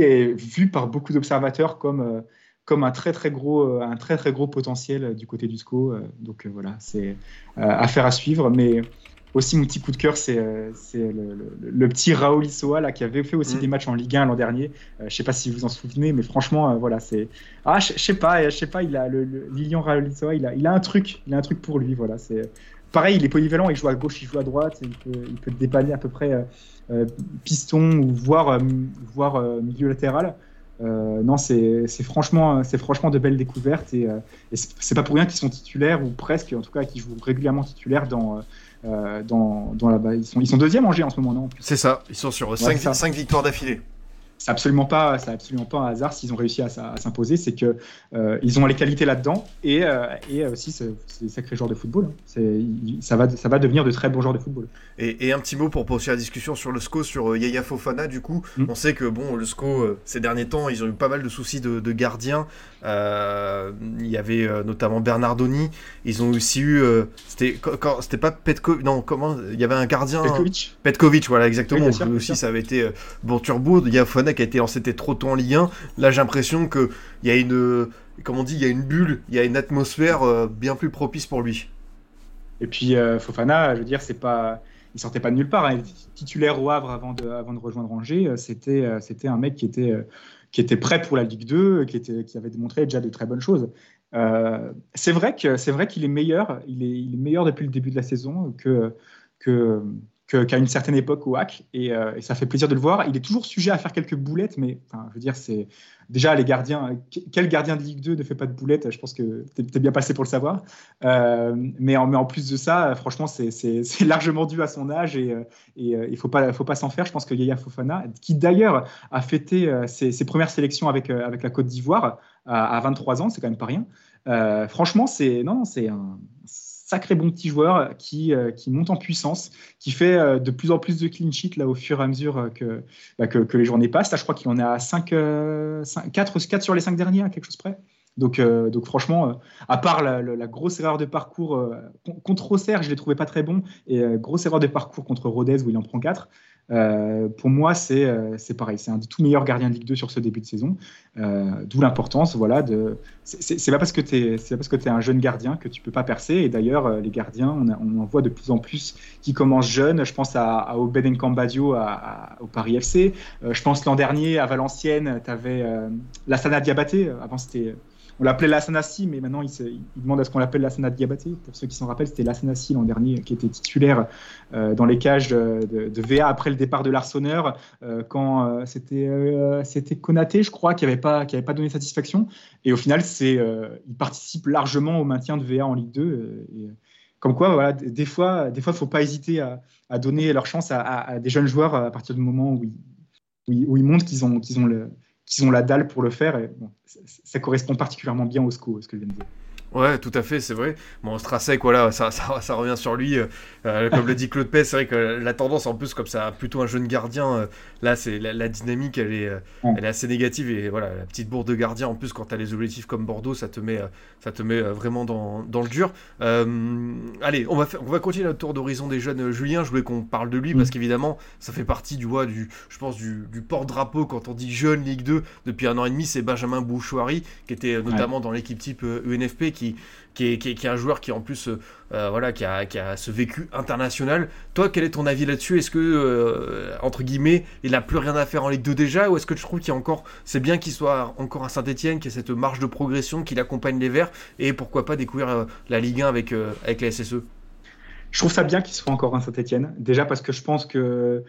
est vu par beaucoup d'observateurs comme comme un très très gros un très très gros potentiel du côté du SCO. Donc voilà, c'est affaire à suivre. Mais aussi, mon petit coup de cœur, c'est euh, le, petit Raoul Issoa là, qui avait fait aussi mm. des matchs en Ligue 1 l'an dernier. Euh, je ne sais pas si vous en souvenez, mais franchement, euh, voilà, c'est. Ah, je sais pas, je sais pas, il a le, Lilian Raoul Issoa, il a, il a un truc, il a un truc pour lui, voilà. C'est pareil, il est polyvalent, il joue à gauche, il joue à droite, il peut, il peut dépanner à peu près piston ou voire, voire milieu latéral. non, c'est franchement, c'est franchement de belles découvertes et, et c'est pas pour rien qu'ils sont titulaires ou presque, en tout cas, qu'ils jouent régulièrement titulaires dans euh, dans, dans la, ils, sont, ils sont deuxième en G en ce moment, non C'est ça, ils sont sur 5 victoires d'affilée c'est absolument pas, c'est absolument pas un hasard s'ils ont réussi à, s'imposer, c'est que euh, ils ont les qualités là-dedans et, euh, et aussi c'est des sacrés joueurs de football. Hein. ça va, ça va devenir de très bons joueurs de football. Et, un petit mot pour poursuivre la discussion sur le SCO, sur euh, Yaya Fofana. Du coup, mm. on sait que bon, le SCO ces derniers temps, ils ont eu pas mal de soucis de, de gardiens. il y avait notamment Bernardoni. Ils ont aussi eu, c'était c'était pas Petkovic, non comment, il y avait un gardien. Petkovic. Petkovic, voilà exactement. aussi, ça avait été bon Turbo. Yaya Fofana qui a été lancé trop tôt en Ligue 1. Là, j'ai l'impression qu'il y a une, comme on dit, il y a une bulle, il y a une atmosphère euh, bien plus propice pour lui. Et puis euh, Fofana, je veux dire, c'est pas, il sortait pas de nulle part. Hein. Titulaire au Havre avant de, avant de rejoindre Angers, c'était c'était un mec qui était qui était prêt pour la Ligue 2, qui était qui avait démontré déjà de très bonnes choses. c'est vrai que c'est vrai qu'il est meilleur. Il est, il est meilleur depuis le début de la saison que que qu'à une certaine époque au hack euh, et, ça fait plaisir de le voir. Il est toujours sujet à faire quelques boulettes, mais je veux dire, c'est déjà les gardiens. Quel gardien de Ligue 2 ne fait pas de boulettes? Je pense que tu es, bien passé pour le savoir. Euh, mais, en, plus de ça, franchement, <laughs> c'est largement dû à son âge et, euh, il ne faut pas, s'en faire. Je pense que Yaya Fofana, qui d'ailleurs a fêté ses, premières sélections avec, la Côte d'Ivoire à, à, 23 ans, c'est quand même pas rien. franchement, c'est non, c'est un sacré bon petit joueur qui, euh, qui monte en puissance, qui fait euh, de plus en plus de clean sheet là, au fur et à mesure euh, que, bah, que, les journées passent. Je crois qu'il en à 5, 5, 4, 4 sur les 5 derniers, à quelque chose près. Donc, franchement, à part la, la, grosse erreur de parcours contre Auxerre, je ne l'ai trouvé pas très bon, et grosse erreur de parcours contre Rodez où il en prend 4. Euh, pour moi, c'est euh, pareil. C'est un des tout meilleurs gardiens de Ligue 2 sur ce début de saison. Euh, d'où l'importance. Voilà, de... C'est pas parce que tu es, un jeune gardien que tu peux pas percer. Et d'ailleurs, les gardiens, on, en voit de plus en plus qui commencent jeunes. Je pense à, à Obed Nkambadio au Paris FC. je pense l'an dernier à Valenciennes, tu avais Lassana Diabaté. Avant, c'était on l'appelait l'Asanasi, mais maintenant il, demande à ce qu'on l'appelle l'Asana Diabaté. Pour ceux qui s'en rappellent, c'était l'Asanasi l'an dernier qui était titulaire euh, dans les cages de, VA après le départ de l'Arseneur, euh, quand euh, c'était c'était Konaté, je crois, qui n'avait pas, donné satisfaction. Et au final, il participe largement au maintien de VA en Ligue 2. Et, comme quoi, des fois, des fois, faut pas hésiter à, donner leur chance à, des jeunes joueurs à partir du moment où ils, où ils montrent qu'ils ont, qu'ils ont le, qu'ils ont la dalle pour le faire. Et, ça correspond particulièrement bien au SCO, ce que je viens de dire. Ouais, tout à fait, c'est vrai. Bon, Strasek, voilà, ça, ça, ça, revient sur lui. Euh, euh, comme le dit Claude Pes, c'est vrai que la tendance, en plus, comme ça, plutôt un jeune gardien, euh, là, c'est la, dynamique, elle est, elle est assez négative. Et voilà, la petite bourde de gardien, en plus, quand tu as les objectifs comme Bordeaux, ça te met, ça te met vraiment dans, dans le dur. allez, on va, faire, on va continuer notre tour d'horizon des jeunes. Julien, je voulais qu'on parle de lui, parce mm. qu'évidemment, ça fait partie du, du, je pense, du, du porte-drapeau quand on dit jeune Ligue 2 depuis un an et demi. C'est Benjamin Bouchouari, qui était notamment dans l'équipe type UNFP, qui est, un joueur qui en plus euh, euh, voilà, qui a, qui a, ce vécu international. Toi, quel est ton avis là-dessus? Est-ce que, euh, entre guillemets, il n'a plus rien à faire en Ligue 2 déjà? Ou est-ce que tu trouves qu'il encore, c'est bien qu'il soit encore à Saint-Etienne, qu'il y ait cette marge de progression, qu'il accompagne les Verts Et pourquoi pas découvrir la Ligue 1 avec, avec la SSE Je trouve ça bien qu'il soit encore à Saint-Etienne. Déjà parce que je pense que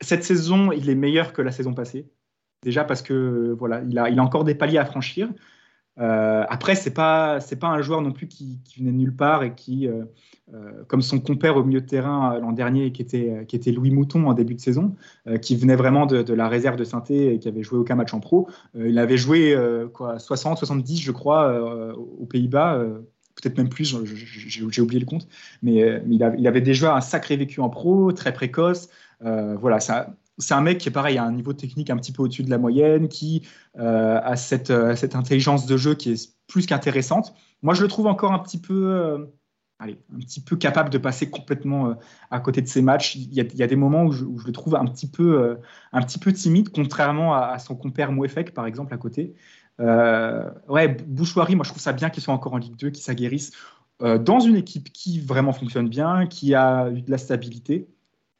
cette saison, il est meilleur que la saison passée. Déjà parce que voilà, il a, il a encore des paliers à franchir. Euh, après, c'est pas c'est pas un joueur non plus qui, venait de nulle part et qui, euh, euh, comme son compère au milieu de terrain l'an dernier, qui était qui était Louis Mouton en début de saison, qui venait vraiment de, la réserve de Sainté et qui avait joué aucun match en pro. il avait joué quoi 60, 70, je crois, aux Pays-Bas. Peut-être même plus, j'ai oublié le compte, mais, mais il, il, avait déjà un sacré vécu en pro, très précoce. voilà, ça, c'est un mec qui est pareil, à un niveau technique un petit peu au-dessus de la moyenne, qui euh, a cette, euh, cette, intelligence de jeu qui est plus qu'intéressante. Moi, je le trouve encore un petit peu, euh, allez, un petit peu capable de passer complètement à côté de ses matchs. Il y a, il y a des moments où je, le trouve un petit peu, un petit peu timide, contrairement à, son compère Mouefek, par exemple, à côté. ouais, Bouchouari, moi, je trouve ça bien qu'il soit encore en Ligue 2, qu'il s'aguerrisse dans une équipe qui vraiment fonctionne bien, qui a eu de la stabilité.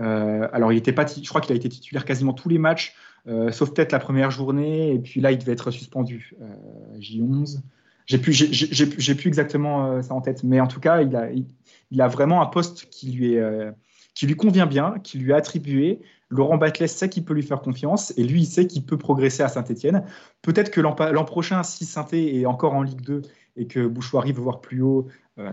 Euh, alors, il était pas, je crois qu'il a été titulaire quasiment tous les matchs, euh, sauf peut-être la première journée, et puis là, il devait être suspendu. Euh, J11. J'ai plus, j'ai plus exactement ça en tête, mais en tout cas, il a, il, a vraiment un poste qui lui, est, qui lui convient bien, qui lui est attribué. Laurent Batles sait qu'il peut lui faire confiance, et lui, il sait qu'il peut progresser à Saint-Etienne. Peut-être que l'an prochain, si saint est encore en Ligue 2 et que Bouchoirie veut voir plus haut, euh,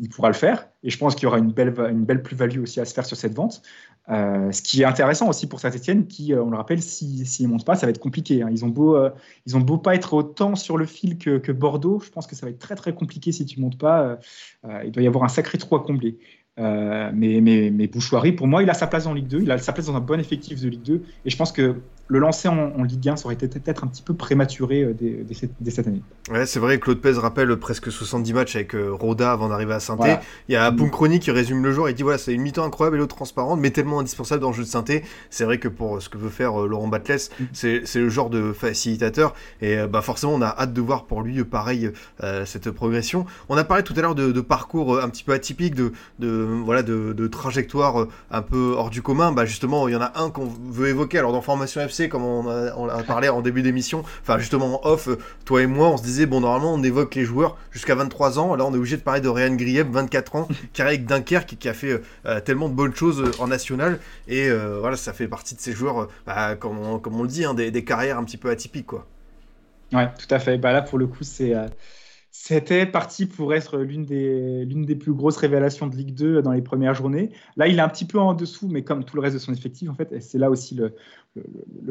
il, pourra le faire. Et je pense qu'il y aura une belle, plus-value aussi à se faire sur cette vente. Euh, ce qui est intéressant aussi pour Saint-Etienne, qui, euh, on le rappelle, s'ils si, ne montent pas, ça va être compliqué. Hein. Ils, ont beau, ils ont beau pas être autant sur le fil que, Bordeaux, je pense que ça va être très très compliqué si tu montes pas. il doit y avoir un sacré trou à combler. Mais, mais, mais Bouchouari, pour moi, il a sa place en Ligue 2, il a sa place dans un bon effectif de Ligue 2, et je pense que le lancer en, Ligue 1, ça aurait été peut-être un petit peu prématuré euh, dès, cette, année. Ouais, c'est vrai, Claude Pez rappelle presque 70 matchs avec euh, Roda avant d'arriver à saint Il y a Boom Chronique qui résume le jour, il dit voilà, c'est une mi-temps incroyable et l'autre transparente, mais tellement indispensable dans le jeu de saint C'est vrai que pour euh, ce que veut faire Laurent Batles, mm. c'est le genre de facilitateur, et bah forcément, on a hâte de voir pour lui, pareil, cette progression. On a parlé tout à l'heure de, parcours un petit peu atypique de, de, voilà, de, de trajectoire un peu hors du commun, bah justement, il y en a un qu'on veut évoquer. Alors dans Formation FC, comme on a, on a parlé en début d'émission, enfin justement en off, toi et moi, on se disait, bon, normalement, on évoque les joueurs jusqu'à 23 ans. Là, on est obligé de parler de Ryan Grieb, 24 ans, <laughs> qui arrive avec Dunkerque, qui a fait tellement de bonnes choses en national. Et voilà, ça fait partie de ces joueurs, bah, comme, on, comme on le dit, hein, des, des, carrières un petit peu atypiques, quoi. Ouais, tout à fait. Bah là, pour le coup, c'est c'était parti pour être l'une des, plus grosses révélations de Ligue 2 dans les premières journées. Là, il est un petit peu en dessous, mais comme tout le reste de son effectif, en fait, c'est là aussi le,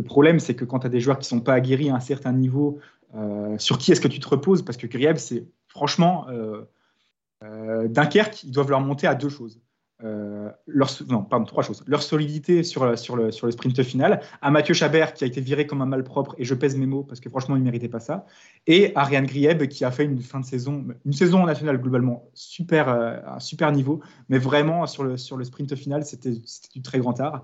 problème, c'est que quand tu as des joueurs qui sont pas aguerris à un certain niveau, euh, sur qui est-ce que tu te reposes? Parce que Grieb, c'est franchement, euh, euh, Dunkerque, ils doivent leur monter à deux choses. Euh, leur, non, pardon, trois choses. Leur solidité sur, sur, le, sur le sprint final, à Mathieu Chabert qui a été viré comme un malpropre, et je pèse mes mots parce que franchement il ne méritait pas ça, et Ariane Grieb qui a fait une fin de saison, une saison nationale globalement super, euh, un super niveau, mais vraiment sur le, sur le sprint final c'était du très grand art.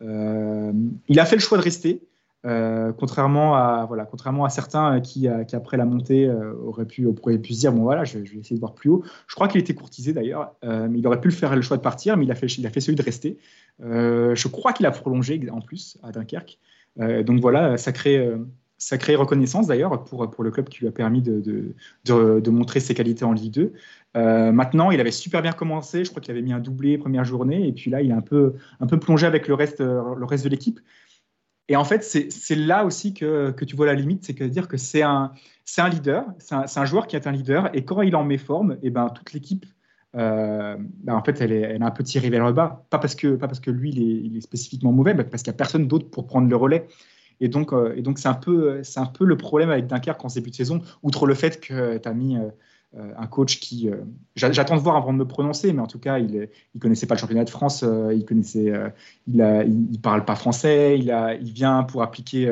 Euh, il a fait le choix de rester. Euh, contrairement, à, voilà, contrairement à certains qui, euh, qui après la montée, euh, auraient, pu, auraient pu se dire bon voilà, je, vais essayer de voir plus haut. Je crois qu'il était courtisé d'ailleurs, mais il aurait pu faire le choix de partir, mais il a fait, il a fait celui de rester. je crois qu'il a prolongé en plus à Dunkerque. donc voilà, sacré, sacrée reconnaissance d'ailleurs pour, pour le club qui lui a permis de, de, de, montrer ses qualités en Ligue 2. maintenant, il avait super bien commencé. Je crois qu'il avait mis un doublé première journée. Et puis là, il est un peu, un peu plongé avec le reste, le reste de l'équipe. Et en fait, c'est là aussi que, que, tu vois la limite, c'est que dire que c'est un, un leader, c'est un, joueur qui est un leader, et quand il en met forme, et eh ben, toute l'équipe, euh, ben, en fait, elle a un peu tiré vers le bas. Pas parce que, pas parce que lui, il est, spécifiquement mauvais, mais parce qu'il n'y a personne d'autre pour prendre le relais. Et donc, euh, c'est un, peu, un peu le problème avec Dunkerque en début de saison, outre le fait que tu as mis euh, un coach qui. Euh, j'attends de voir avant de me prononcer, mais en tout cas, il ne connaissait pas le championnat de France, euh, il connaissait, il, parle pas français, il, vient pour appliquer,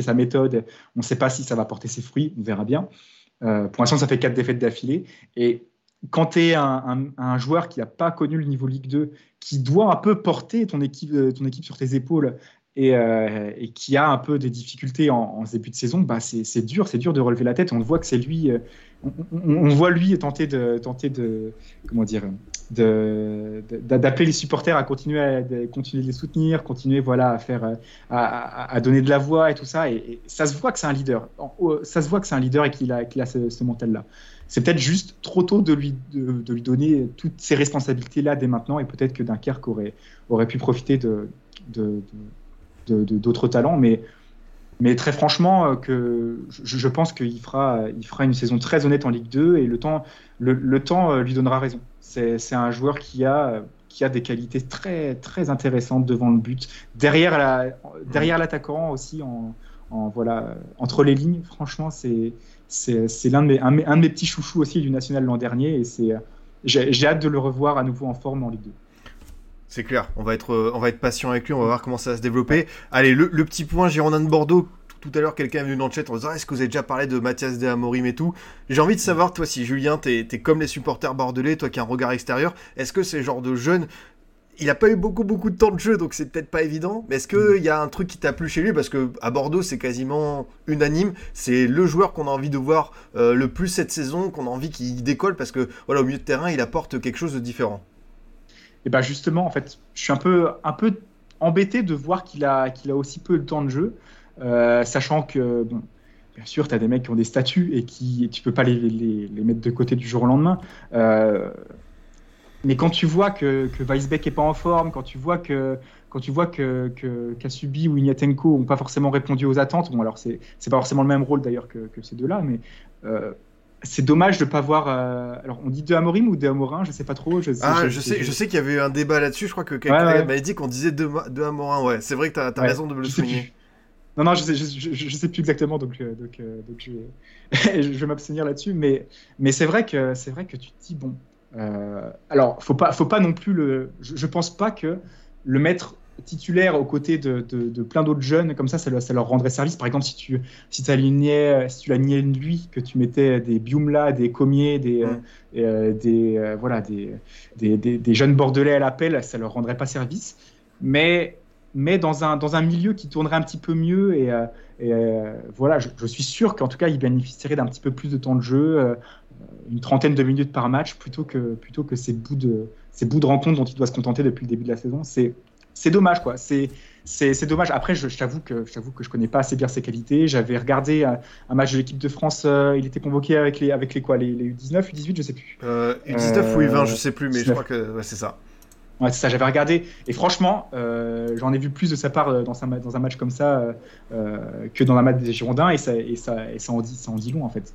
sa méthode. On ne sait pas si ça va porter ses fruits, on verra bien. pour l'instant, ça fait quatre défaites d'affilée. Et quand tu es un, joueur qui n'a pas connu le niveau Ligue 2, qui doit un peu porter ton équipe, sur tes épaules et, qui a un peu des difficultés en, en début de saison, bah c'est dur, c'est dur de relever la tête. On voit que c'est lui, on, voit lui tenter de, tenter de, comment dire, d'appeler les supporters à continuer à continuer de les soutenir, continuer voilà à faire, à, donner de la voix et tout ça. Et, ça se voit que c'est un leader. Ça se voit que c'est un leader et qu'il a, qu'il a ce, mental-là. C'est peut-être juste trop tôt de lui, de, lui donner toutes ces responsabilités-là dès maintenant, et peut-être que Dunkerque aurait, aurait pu profiter de, d'autres talents, mais mais très franchement, euh, que je, pense qu'il fera, il fera une saison très honnête en Ligue 2 et le temps, le, temps euh, lui donnera raison. C'est un joueur qui a, qui a des qualités très, très intéressantes devant le but, derrière la, derrière l'attaquant aussi, en, en, voilà, entre les lignes. Franchement, c'est l'un de mes, un, de mes petits chouchous aussi du national l'an dernier et j'ai hâte de le revoir à nouveau en forme en Ligue 2. C'est clair, on va, être, on va être patient avec lui, on va voir comment ça va se développer. Allez, le, petit point Girondin de Bordeaux. Tout à l'heure, quelqu'un est venu dans le chat en disant Est-ce que vous avez déjà parlé de Mathias De Amorim et tout? J'ai envie de savoir, toi, si Julien, t'es es comme les supporters bordelais, toi qui as un regard extérieur, est-ce que c'est genre de jeune il n'a pas eu beaucoup beaucoup de temps de jeu, donc c'est peut-être pas évident. Mais est-ce qu'il y a un truc qui t'a plu chez lui? Parce que à Bordeaux, c'est quasiment unanime. C'est le joueur qu'on a envie de voir euh, le plus cette saison, qu'on a envie qu'il décolle, parce que voilà, au milieu de terrain, il apporte quelque chose de différent. Et bien justement, en fait, je suis un peu, un peu embêté de voir qu'il a, a aussi peu de temps de jeu, euh, sachant que, bon, bien sûr, tu as des mecs qui ont des statuts et qui tu peux pas les, les, les, mettre de côté du jour au lendemain. Euh, mais quand tu vois que, que Weisbeck est pas en forme, quand tu vois que quand tu vois que Kasubi ou Ignatenko n'ont pas forcément répondu aux attentes, bon alors c'est c'est pas forcément le même rôle d'ailleurs que, que ces deux-là, mais euh, c'est dommage de pas voir. Euh, alors, on dit de Amorim ou de Amorin, je sais pas trop. Je, ah, je, sais, je sais qu'il y avait eu un débat là-dessus. Je crois que quelqu'un m'avait dit qu'on disait de, de Amorin. Ouais, c'est vrai que tu as, raison de me le souligner. Non, non, je sais, je, sais plus exactement, donc, euh, donc, euh, donc je, <laughs> je, vais m'abstenir là-dessus. Mais, mais c'est vrai que c'est vrai que tu te dis bon. alors, faut pas, faut pas non plus le. Je, je pense pas que le mettre titulaire aux côtés de, plein d'autres jeunes, comme ça, ça, leur rendrait service. Par exemple, si tu, si alignais, si tu l'alignais lui, que tu mettais des Biumla, des Comiers, des, euh, euh, des, euh, voilà, des, des, jeunes Bordelais à l'appel, ça leur rendrait pas service. Mais, mais dans, un, dans un milieu qui tournerait un petit peu mieux, et, voilà, je, suis sûr qu'en tout cas, il bénéficierait d'un petit peu plus de temps de jeu, une trentaine de minutes par match, plutôt que, plutôt que ces bouts de ces bouts de rencontre dont il doit se contenter depuis le début de la saison. C'est c'est dommage quoi. C'est c'est dommage. Après, je, t'avoue que je que je connais pas assez bien ses qualités. J'avais regardé un, match de l'équipe de France. Euh, il était convoqué avec les avec les quoi, les, les U19, U18, je sais plus. Euh, U19 ou U20, je sais plus, mais je crois que c'est ça. Ouais, c'est ça, j'avais regardé. Et franchement, euh, j'en ai vu plus de sa part dans, sa, dans un match comme ça que dans un match des Girondins. Et ça, et ça, et ça, en, dit, ça en dit long, en fait.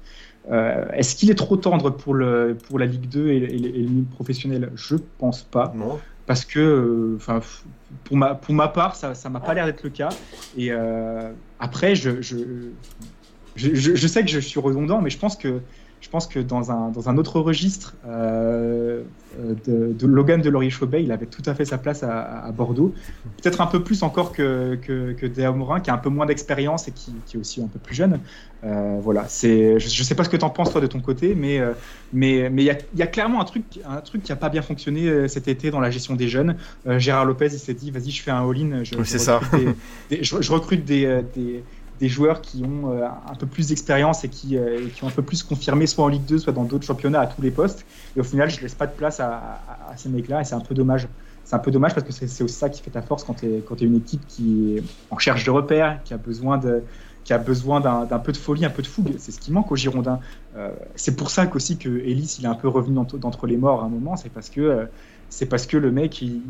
Est-ce qu'il est trop tendre pour, le, pour la Ligue 2 et, et, et le professionnel? Je pense pas. Non parce que, euh, pour ma, part, ça ne m'a pas l'air d'être le cas. Et euh, après, je, sais que je suis redondant, mais je pense que je pense que dans un, dans un autre registre, euh, de, de, Logan de Chauvet, il avait tout à fait sa place à, Bordeaux. Peut-être un peu plus encore que, que, que Morin, qui a un peu moins d'expérience et qui, qui, est aussi un peu plus jeune. Euh, voilà, c'est, je ne sais pas ce que tu en penses, toi, de ton côté, mais il euh, mais, mais y, a, y a clairement un truc, un truc qui n'a pas bien fonctionné euh, cet été dans la gestion des jeunes. Gérard Lopez, il s'est dit, vas-y, je fais un all-in. Je, c'est ça. je, recrute des, des des joueurs qui ont euh, un peu plus d'expérience et qui, euh, ont un peu plus confirmé soit en Ligue 2, soit dans d'autres championnats à tous les postes. Et au final, je laisse pas de place à, ces mecs-là et c'est un peu dommage. C'est un peu dommage parce que c'est aussi ça qui fait ta force quand tu es, es, une équipe qui est en recherche de repères, qui a besoin de qui a besoin d'un peu de folie, un peu de fougue. C'est ce qui manque aux Girondins. Euh, c'est pour ça qu'aussi que Ellis il est un peu revenu d'entre les morts à un moment. C'est parce que c'est parce que le mec il,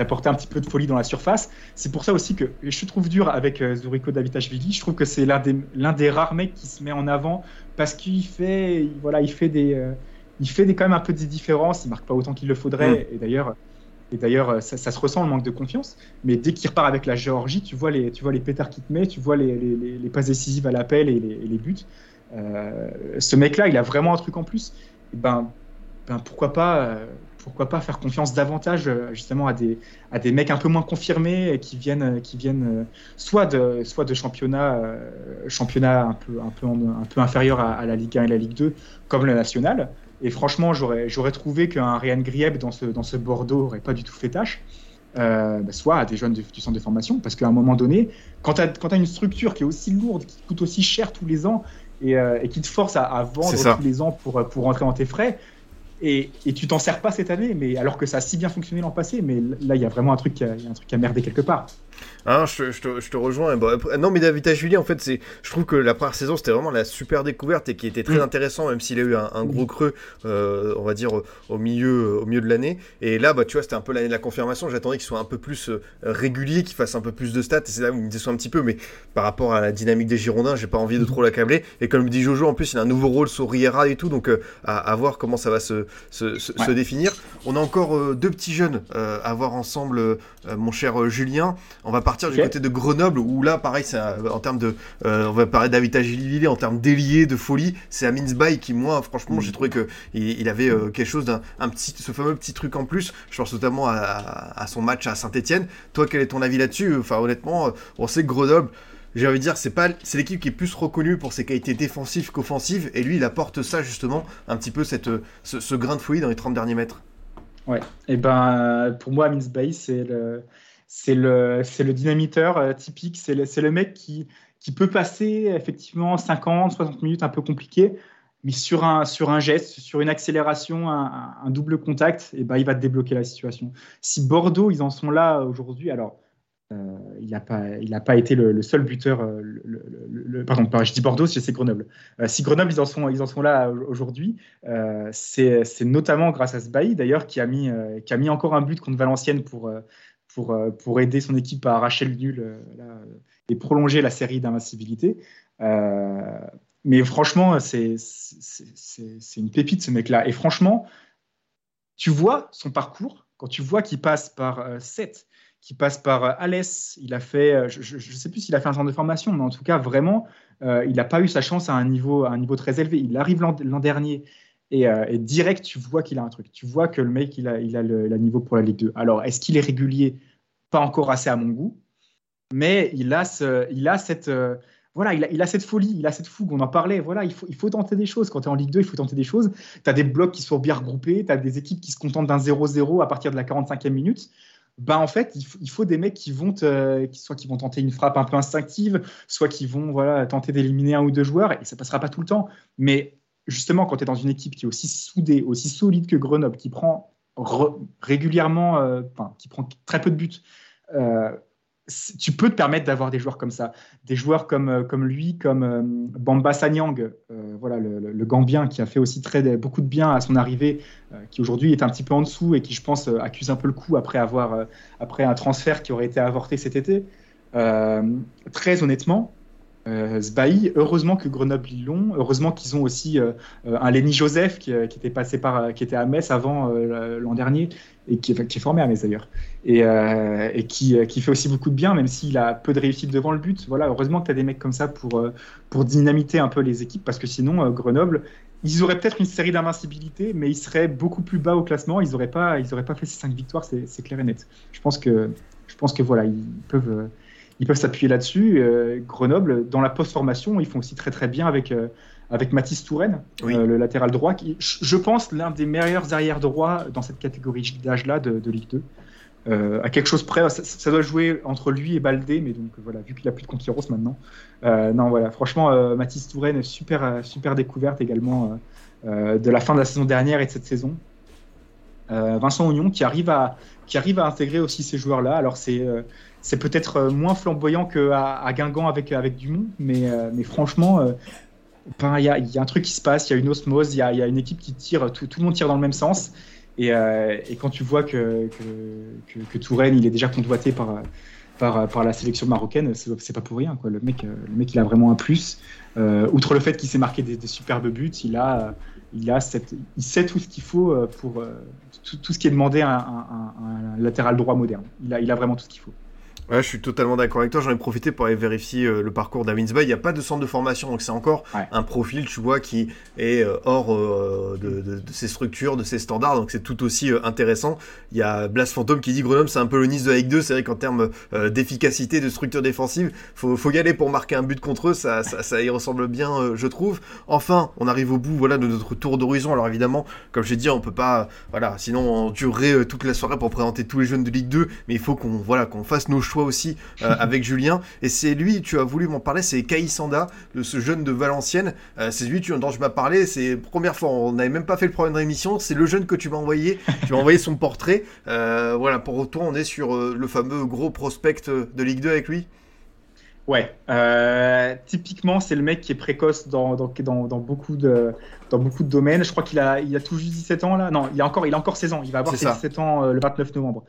d'apporter un petit peu de folie dans la surface. C'est pour ça aussi que je trouve dur avec euh, Zuriko Davitashvili. Je trouve que c'est l'un des, l'un des rares mecs qui se met en avant parce qu'il fait, voilà, il fait des, euh, il fait des, quand même un peu des différences. Il marque pas autant qu'il le faudrait. Mm. Et d'ailleurs, et d'ailleurs, ça, se ressent le manque de confiance. Mais dès qu'il repart avec la Géorgie, tu vois les, tu vois les pétards qu'il te met, tu vois les, les, les, passes décisives à l'appel et les, buts. Euh, ce mec-là, il a vraiment un truc en plus. Et ben, ben pourquoi pas pourquoi pas faire confiance davantage euh, justement à des, à des mecs un peu moins confirmés qui viennent, qui viennent euh, soit de, soit de championnats, euh, championnat un peu, un peu, un peu inférieurs à, la Ligue 1 et la Ligue 2, comme le national. Et franchement, j'aurais, j'aurais trouvé qu'un Ryan Grieb dans ce, dans ce Bordeaux n'aurait pas du tout fait tâche. Bah, soit à des jeunes du, centre de formation, parce qu'à un moment donné, quand tu as, une structure qui est aussi lourde, qui coûte aussi cher tous les ans, et, et qui te force à, à vendre tous les ans pour, pour rentrer dans tes frais, et, tu t'en sers pas cette année, mais alors que ça a si bien fonctionné l'an passé, mais là il y a vraiment un truc qui a, un a merdé quelque part. Hein, je, je, te, je, te, rejoins. non, mais David Julie, en fait, c'est, je trouve que la première saison, c'était vraiment la super découverte et qui était très mm. intéressant, même s'il a eu un, gros creux, euh, on va dire, au milieu, au milieu de l'année. Et là, bah, tu vois, c'était un peu l'année de la confirmation. J'attendais qu'il soit un peu plus euh, régulier, qu'il fasse un peu plus de stats. Et c'est là où il me déçoit un petit peu. Mais par rapport à la dynamique des Girondins, j'ai pas envie de mm. trop l'accabler. Et comme le dit Jojo, en plus, il a un nouveau rôle sur Riera et tout. Donc, euh, à, voir comment ça va se, se, se, définir. On a encore deux petits jeunes à voir ensemble, mon cher Julien. On va partir du côté de Grenoble, où là, pareil, c'est en termes de. Euh, on va parler d'Avita Agilité, en termes d'ailier, de folie. C'est Amin Bay qui, moi, franchement, mm. j'ai trouvé qu'il il avait euh, quelque chose d'un un petit, ce fameux petit truc en plus. Je pense notamment à, son match à Saint-Etienne. Toi, quel est ton avis là-dessus? Enfin, honnêtement, euh, on sait que Grenoble j'ai envie de dire, c'est pas, c'est l'équipe qui est plus reconnue pour ses qualités défensives qu'offensives, et lui, il apporte ça justement, un petit peu cette, ce, grain de folie dans les 30 derniers mètres. Ouais, et ben pour moi, Amin Bay, c'est le, c'est le, le dynamiteur euh, typique, c'est le, le mec qui, qui peut passer effectivement 50, 60 minutes un peu compliqué, mais sur un, sur un geste, sur une accélération, un, double contact, et ben, il va débloquer la situation. Si Bordeaux, ils en sont là aujourd'hui, alors euh, il n'a pas, pas été le, seul buteur. Euh, le, pardon, je dis Bordeaux, c'est Grenoble. si Grenoble, ils en sont, ils en sont là aujourd'hui, c'est, notamment grâce à Sbaï, d'ailleurs, qui, qui a mis encore un but contre Valenciennes pour, pour, euh, pour aider son équipe à arracher le nul euh, et prolonger la série d'invincibilité. Euh, mais franchement, c'est une pépite ce mec-là. Et franchement, tu vois son parcours, quand tu vois qu'il passe par euh, 7, qu'il passe par Alès, il a fait, je ne sais plus s'il a fait un centre de formation, mais en tout cas, vraiment, il n'a pas eu sa chance à un niveau, à un niveau très élevé. Il arrive l'an dernier, euh, et, direct, tu vois qu'il a un truc. Tu vois que le mec, il a, il le, niveau pour la Ligue 2. Alors, est-ce qu'il est régulier? Pas encore assez à mon goût. Mais il a, ce, il a cette. Euh, voilà, il a, il a, cette folie, il a cette fougue, on en parlait. Voilà, il faut, il faut tenter des choses. Quand tu es en Ligue 2, il faut tenter des choses. Tu as des blocs qui sont bien regroupés, tu as des équipes qui se contentent d'un 0-0 à partir de la 45e minute. Ben, en fait, il faut, des mecs qui vont, soit qui vont tenter une frappe un peu instinctive, soit qui vont voilà, tenter d'éliminer un ou deux joueurs, et ça passera pas tout le temps. Mais justement, quand tu es dans une équipe qui est aussi soudée, aussi solide que Grenoble, qui prend régulièrement, enfin, qui prend très peu de buts, tu peux te permettre d'avoir des joueurs comme ça, des joueurs comme, euh, lui, comme euh, Bamba Sanyang, euh, voilà, le, Gambien qui a fait aussi très, beaucoup de bien à son arrivée, qui aujourd'hui est un petit peu en dessous et qui, je pense, accuse un peu le coup après, avoir, après un transfert qui aurait été avorté cet été. très honnêtement, euh, Heureusement que Grenoble l'ont. Heureusement qu'ils ont aussi euh, un Lenny Joseph qui, euh, qui, était passé par, qui était à Metz avant euh, l'an dernier et qui, est formé à Metz d'ailleurs et, qui, fait aussi beaucoup de bien, même s'il a peu de réussite devant le but. Voilà, heureusement que tu as des mecs comme ça pour, dynamiter un peu les équipes parce que sinon Grenoble ils auraient peut-être une série d'invincibilité, mais ils seraient beaucoup plus bas au classement. Ils n'auraient pas, pas fait ces cinq victoires, c'est clair et net. Je pense que, je pense que voilà, ils peuvent ils peuvent s'appuyer là-dessus. Euh, Grenoble, dans la post-formation, ils font aussi très très bien avec, euh, avec Mathis Touraine, euh, le latéral droit, qui, je pense, l'un des meilleurs arrières droits dans cette catégorie d'âge-là de, Ligue 2. à quelque chose près, ça, doit jouer entre lui et Baldé, mais donc voilà, vu qu'il a plus de concurrence maintenant. non, voilà, franchement, Mathis Touraine, super, super découverte également de la fin de la saison dernière et de cette saison. Vincent Oignon qui arrive à, qui arrive à intégrer aussi ces joueurs-là. Alors c'est c'est peut-être euh, moins flamboyant qu'à à Guingamp avec, avec Dumont, mais, euh, mais franchement, euh, il y, a, y, a un truc qui se passe, il y a une osmose, il y, y a, une équipe qui tire, tout, tout, le monde tire dans le même sens. Et, et quand tu vois que, que, que, Touraine, il est déjà convoité par, par, par la sélection marocaine, c'est pas pour rien. Quoi. Le, mec, le mec, il a vraiment un plus. outre le fait qu'il s'est marqué des, superbes buts, il, a, il, a cette, il sait tout ce qu'il faut pour tout, tout, ce qui est demandé à un, latéral droit moderne. Il a vraiment tout ce qu'il faut. Ouais, je suis totalement d'accord avec toi. J'en ai profité pour aller vérifier euh, le parcours d'Avinsby. Il n'y a pas de centre de formation, donc c'est encore un profil, tu vois, qui est euh, hors euh, de, de, de, ses structures, de ses standards. Donc c'est tout aussi intéressant. Il y a Blas Fantôme qui dit Grenoble, c'est un peu le Nice de la Ligue 2. C'est vrai qu'en termes d'efficacité, de structure défensive, faut, faut y aller pour marquer un but contre eux. Ça, ça, ça y ressemble bien, je trouve. Enfin, on arrive au bout, voilà, de notre tour d'horizon. Alors évidemment, comme je l'ai dit, on peut pas, voilà, sinon on durerait toute la soirée pour présenter tous les jeunes de Ligue 2. Mais il faut qu'on, voilà, qu'on fasse nos choix aussi euh, <laughs> avec Julien. Et c'est lui, tu as voulu m'en parler, c'est Kaïsanda, ce jeune de Valenciennes. Euh, c'est lui dont je m'as parlé. C'est première fois, on n'avait même pas fait le programme d'émission. C'est le jeune que tu m'as envoyé. tu m'as envoyé son portrait. Euh, voilà, pour toi, on est sur le fameux gros prospect de Ligue 2 avec lui. Ouais, typiquement, c'est le mec qui est précoce dans, dans, dans, beaucoup, de, dans beaucoup de domaines. Je crois qu'il a, il a tout juste 17 ans là. Non, il a encore, il a encore 16 ans. Il va avoir ses 17 ans le 29 novembre.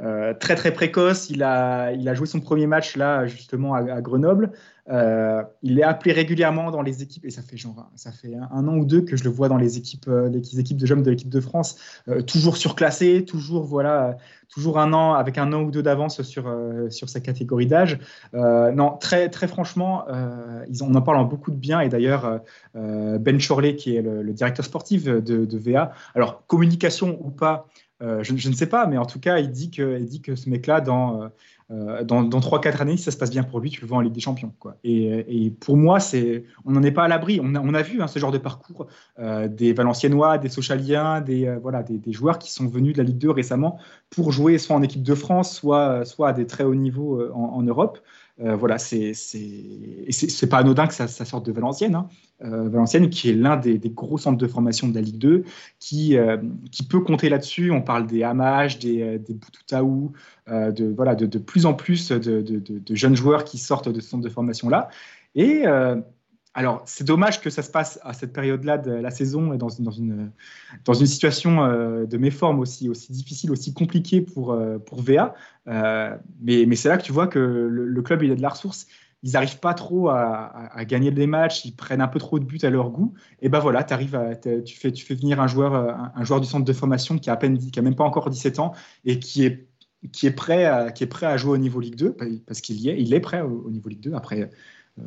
Euh, très très précoce. Il a, il a joué son premier match là justement à, Grenoble. Euh, il est appelé régulièrement dans les équipes et ça fait genre ça fait un, an ou deux que je le vois dans les équipes, euh, les équipes de jeunes de l'équipe de France, toujours surclassé, toujours voilà, toujours un an avec un an ou deux d'avance sur sur sa catégorie d'âge. non, très très franchement, ils on en parle en beaucoup de bien et d'ailleurs Ben Chorley qui est le, directeur sportif de, VA. Alors communication ou pas. Euh, je, ne sais pas, mais en tout cas, il dit que, ce mec-là, dans, euh, euh, dans, dans 3-4 années, si ça se passe bien pour lui, tu le vois en Ligue des Champions. Quoi. Et, pour moi, c'est, on n'en est pas à l'abri. On a, vu hein, ce genre de parcours des Valenciennois, des Sochaliens, des, joueurs qui sont venus de la Ligue 2 récemment pour jouer soit en équipe de France, soit, à des très hauts niveaux en Europe. Euh, voilà, c'est pas anodin que ça, sorte de Valenciennes. Hein. Euh, Valenciennes, qui est l'un des, gros centres de formation de la Ligue 2, qui, euh, qui peut compter là-dessus. On parle des Hamash, des, des Boutoutaou, de, voilà, de, de, plus en plus de, de, jeunes joueurs qui sortent de ce centre de formation-là. Et alors, c'est dommage que ça se passe à cette période-là de la saison et dans, dans, une, dans une situation euh, de méforme aussi, aussi difficile, aussi compliquée pour, euh, pour VA. Euh, mais, mais c'est là que tu vois que le, club, il a de la ressource. Ils n'arrivent pas trop à, à, gagner des matchs, ils prennent un peu trop de buts à leur goût. Et ben voilà, arrives tu, fais, tu fais venir un joueur, un, joueur du centre de formation qui a, à peine, qui a même pas encore 17 ans et qui est qui est prêt à, qui est prêt à jouer au niveau Ligue 2 parce qu'il est, il est prêt au, au niveau Ligue 2. Après,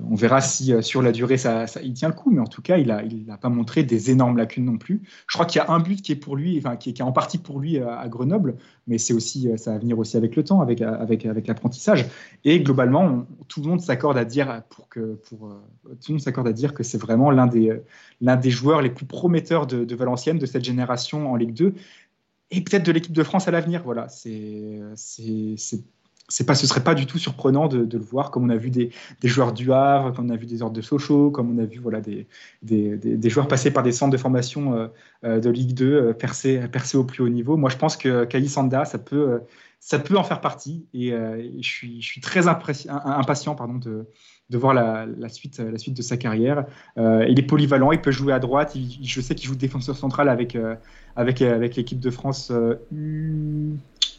on verra si euh, sur la durée ça, il tient le coup, mais en tout cas, il n'a il pas montré des énormes lacunes non plus. Je crois qu'il y a un but qui est pour lui, enfin qui est, en partie pour lui à, Grenoble, mais c'est aussi euh, ça va venir aussi avec le temps, avec avec avec l'apprentissage. Et globalement, tout le monde s'accorde à dire pour que pour euh, tout le monde s'accorde à dire que c'est vraiment l'un des l'un des joueurs les plus prometteurs de, de Valenciennes de cette génération en Ligue 2 et peut-être de l'équipe de France à l'avenir. Voilà, c'est c'est pas, ce serait pas du tout surprenant de, le voir, comme on a vu des, joueurs du Havre, comme on a vu des ordres de Sochaux, comme on a vu voilà, des, des, joueurs passer par des centres de formation euh, euh, de Ligue 2, euh, percer, percer, au plus haut niveau. Moi, je pense que Kayi Sanda, ça peut, ça peut en faire partie, et, je, suis, je suis très impatient pardon, de, de voir la, suite, la suite de sa carrière. il est polyvalent, il peut jouer à droite, je sais qu'il joue défenseur central avec, avec, avec l'équipe de France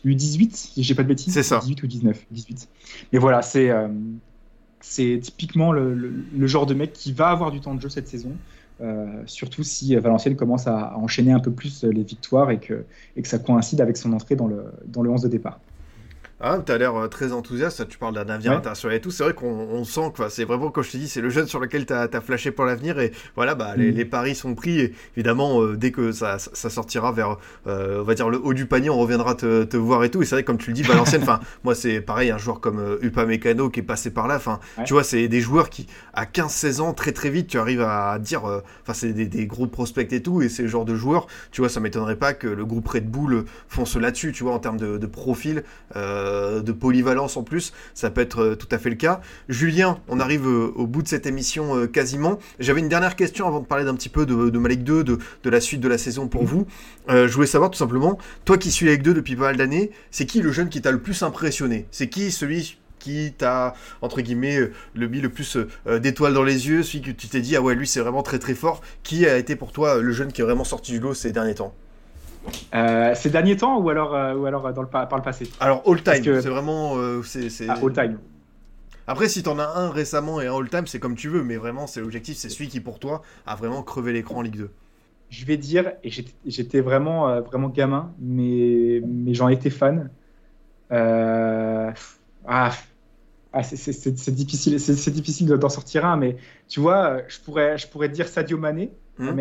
U18, si j'ai pas de bêtises. C'est ça. 18 ou 19, 18. Mais voilà, c'est euh, c'est typiquement le, genre de mec qui va avoir du temps de jeu cette saison. Euh, surtout si Valenciennes commence à, enchaîner un peu plus les victoires et que, et que ça coïncide avec son entrée dans le, dans le 11 de départ. Ah, tu as l'air euh, très enthousiaste, tu parles d'un avenir international et tout. C'est vrai qu'on sent que c'est vraiment, comme je te dis, c'est le jeune sur lequel tu as, flashé pour l'avenir. Et voilà, bah, les, mm. paris sont pris. Et évidemment, euh, dès que ça, ça sortira vers, euh, on va dire, le haut du panier, on reviendra te, te voir et tout. Et c'est vrai, comme tu le dis, Valenciennes, enfin, <laughs> moi, c'est pareil, un joueur comme Upa Mécano qui est passé par là. Enfin, tu vois, c'est des joueurs qui, à 15-16 ans, très très vite, tu arrives à dire, enfin, c'est des, des, gros prospects et tout. Et c'est le genre de joueurs, tu vois, ça m'étonnerait pas que le groupe Red Bull fonce là-dessus, tu vois, en termes de, de profil, de polyvalence en plus, ça peut être euh, tout à fait le cas. Julien, on arrive euh, au bout de cette émission euh, quasiment. J'avais une dernière question avant de parler d'un petit peu de, de Malik 2, de, la suite de la saison pour vous. je voulais savoir tout simplement, toi qui suis avec 2 depuis pas mal d'années, c'est qui le jeune qui t'a le plus impressionné? C'est qui celui qui t'a, entre guillemets, le mis le plus d'étoiles dans les yeux, celui que tu t'es dit, ah ouais, lui c'est vraiment très très fort. Qui a été pour toi le jeune qui est vraiment sorti du lot ces derniers temps? Euh, ces derniers temps ou alors, euh, ou alors dans le, par le passé? Alors all time, c'est vraiment. Euh, c'est, ah, all time. Après, si t'en as un récemment et un all time, c'est comme tu veux, mais vraiment, c'est l'objectif, c'est celui qui pour toi a vraiment crevé l'écran en Ligue 2. Je vais dire, et j'étais vraiment, vraiment gamin, mais, mais j'en étais fan. Ah, ah c'est difficile, c'est difficile d'en sortir un, mais tu vois, je pourrais, je pourrais dire Sadio Mané à hmm.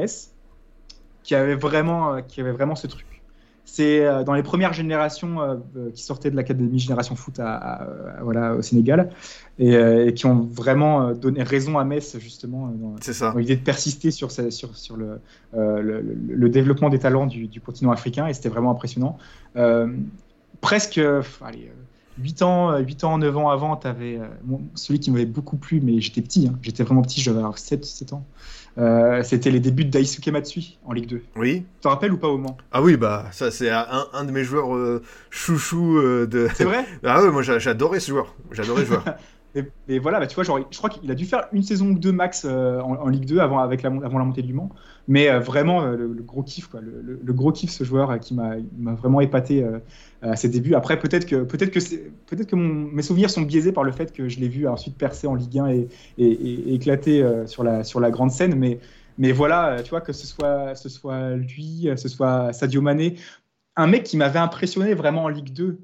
Qui avait vraiment, euh, qui avait vraiment ce truc. C'est euh, dans les premières générations euh, qui sortaient de l'académie Génération Foot à, voilà, au Sénégal et, qui ont vraiment donné raison à Metz justement dans, dans l'idée de persister sur, sur, sur le, le, développement des talents du, du continent africain et c'était vraiment impressionnant. presque, allez, 8 ans, 8 ans, 9 ans avant, tu avais celui qui m'avait beaucoup plu, mais j'étais petit, hein. j'étais vraiment petit, j'avais 7, 7 ans. Euh, c'était les débuts de Daisuke Matsui en Ligue 2. Oui. Tu te rappelles ou pas au Mans Ah oui, bah ça c'est un, un, de mes joueurs euh, chouchou euh, de. C'est vrai? <laughs> Ah ouais, moi j'adorais ce joueur. J'adorais ce joueur. <laughs> et, voilà, bah, tu vois, genre, je crois qu'il a dû faire une saison ou deux max en, Ligue 2 avant, avec la, avant la montée du Mans. Mais vraiment, le, gros kiff, quoi, le, gros kiff, ce joueur qui m'a vraiment épaté à ses débuts. Après, peut-être que, peut que, peut que mes souvenirs sont biaisés par le fait que je l'ai vu ensuite percer en Ligue 1 et, et, éclater euh, sur, la, sur la grande scène. Mais, mais voilà, euh, tu vois, que ce soit, ce soit lui, euh, ce soit Sadio Mané, un mec qui m'avait impressionné vraiment en Ligue 2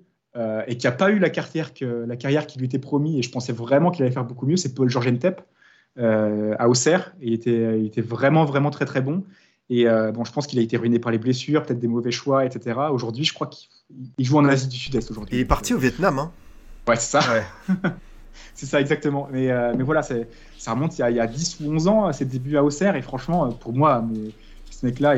et qui n'a pas eu la carrière, que, la carrière qui lui était promis, et je pensais vraiment qu'il allait faire beaucoup mieux, c'est Paul Georges Entep à Auxerre. Il était, il était vraiment, vraiment très, très bon. Et euh, bon, je pense qu'il a été ruiné par les blessures, peut-être des mauvais choix, etc. Aujourd'hui, je crois qu'il joue en Asie du Sud-Est aujourd'hui. Il est parti au Vietnam, hein Ouais, c'est ça. <laughs> c'est ça, exactement. Mais, euh, mais voilà, ça remonte il y, a, il y, a, 10 ou 11 ans, ses débuts à Auxerre. Et franchement, pour moi, mais, ce mec-là,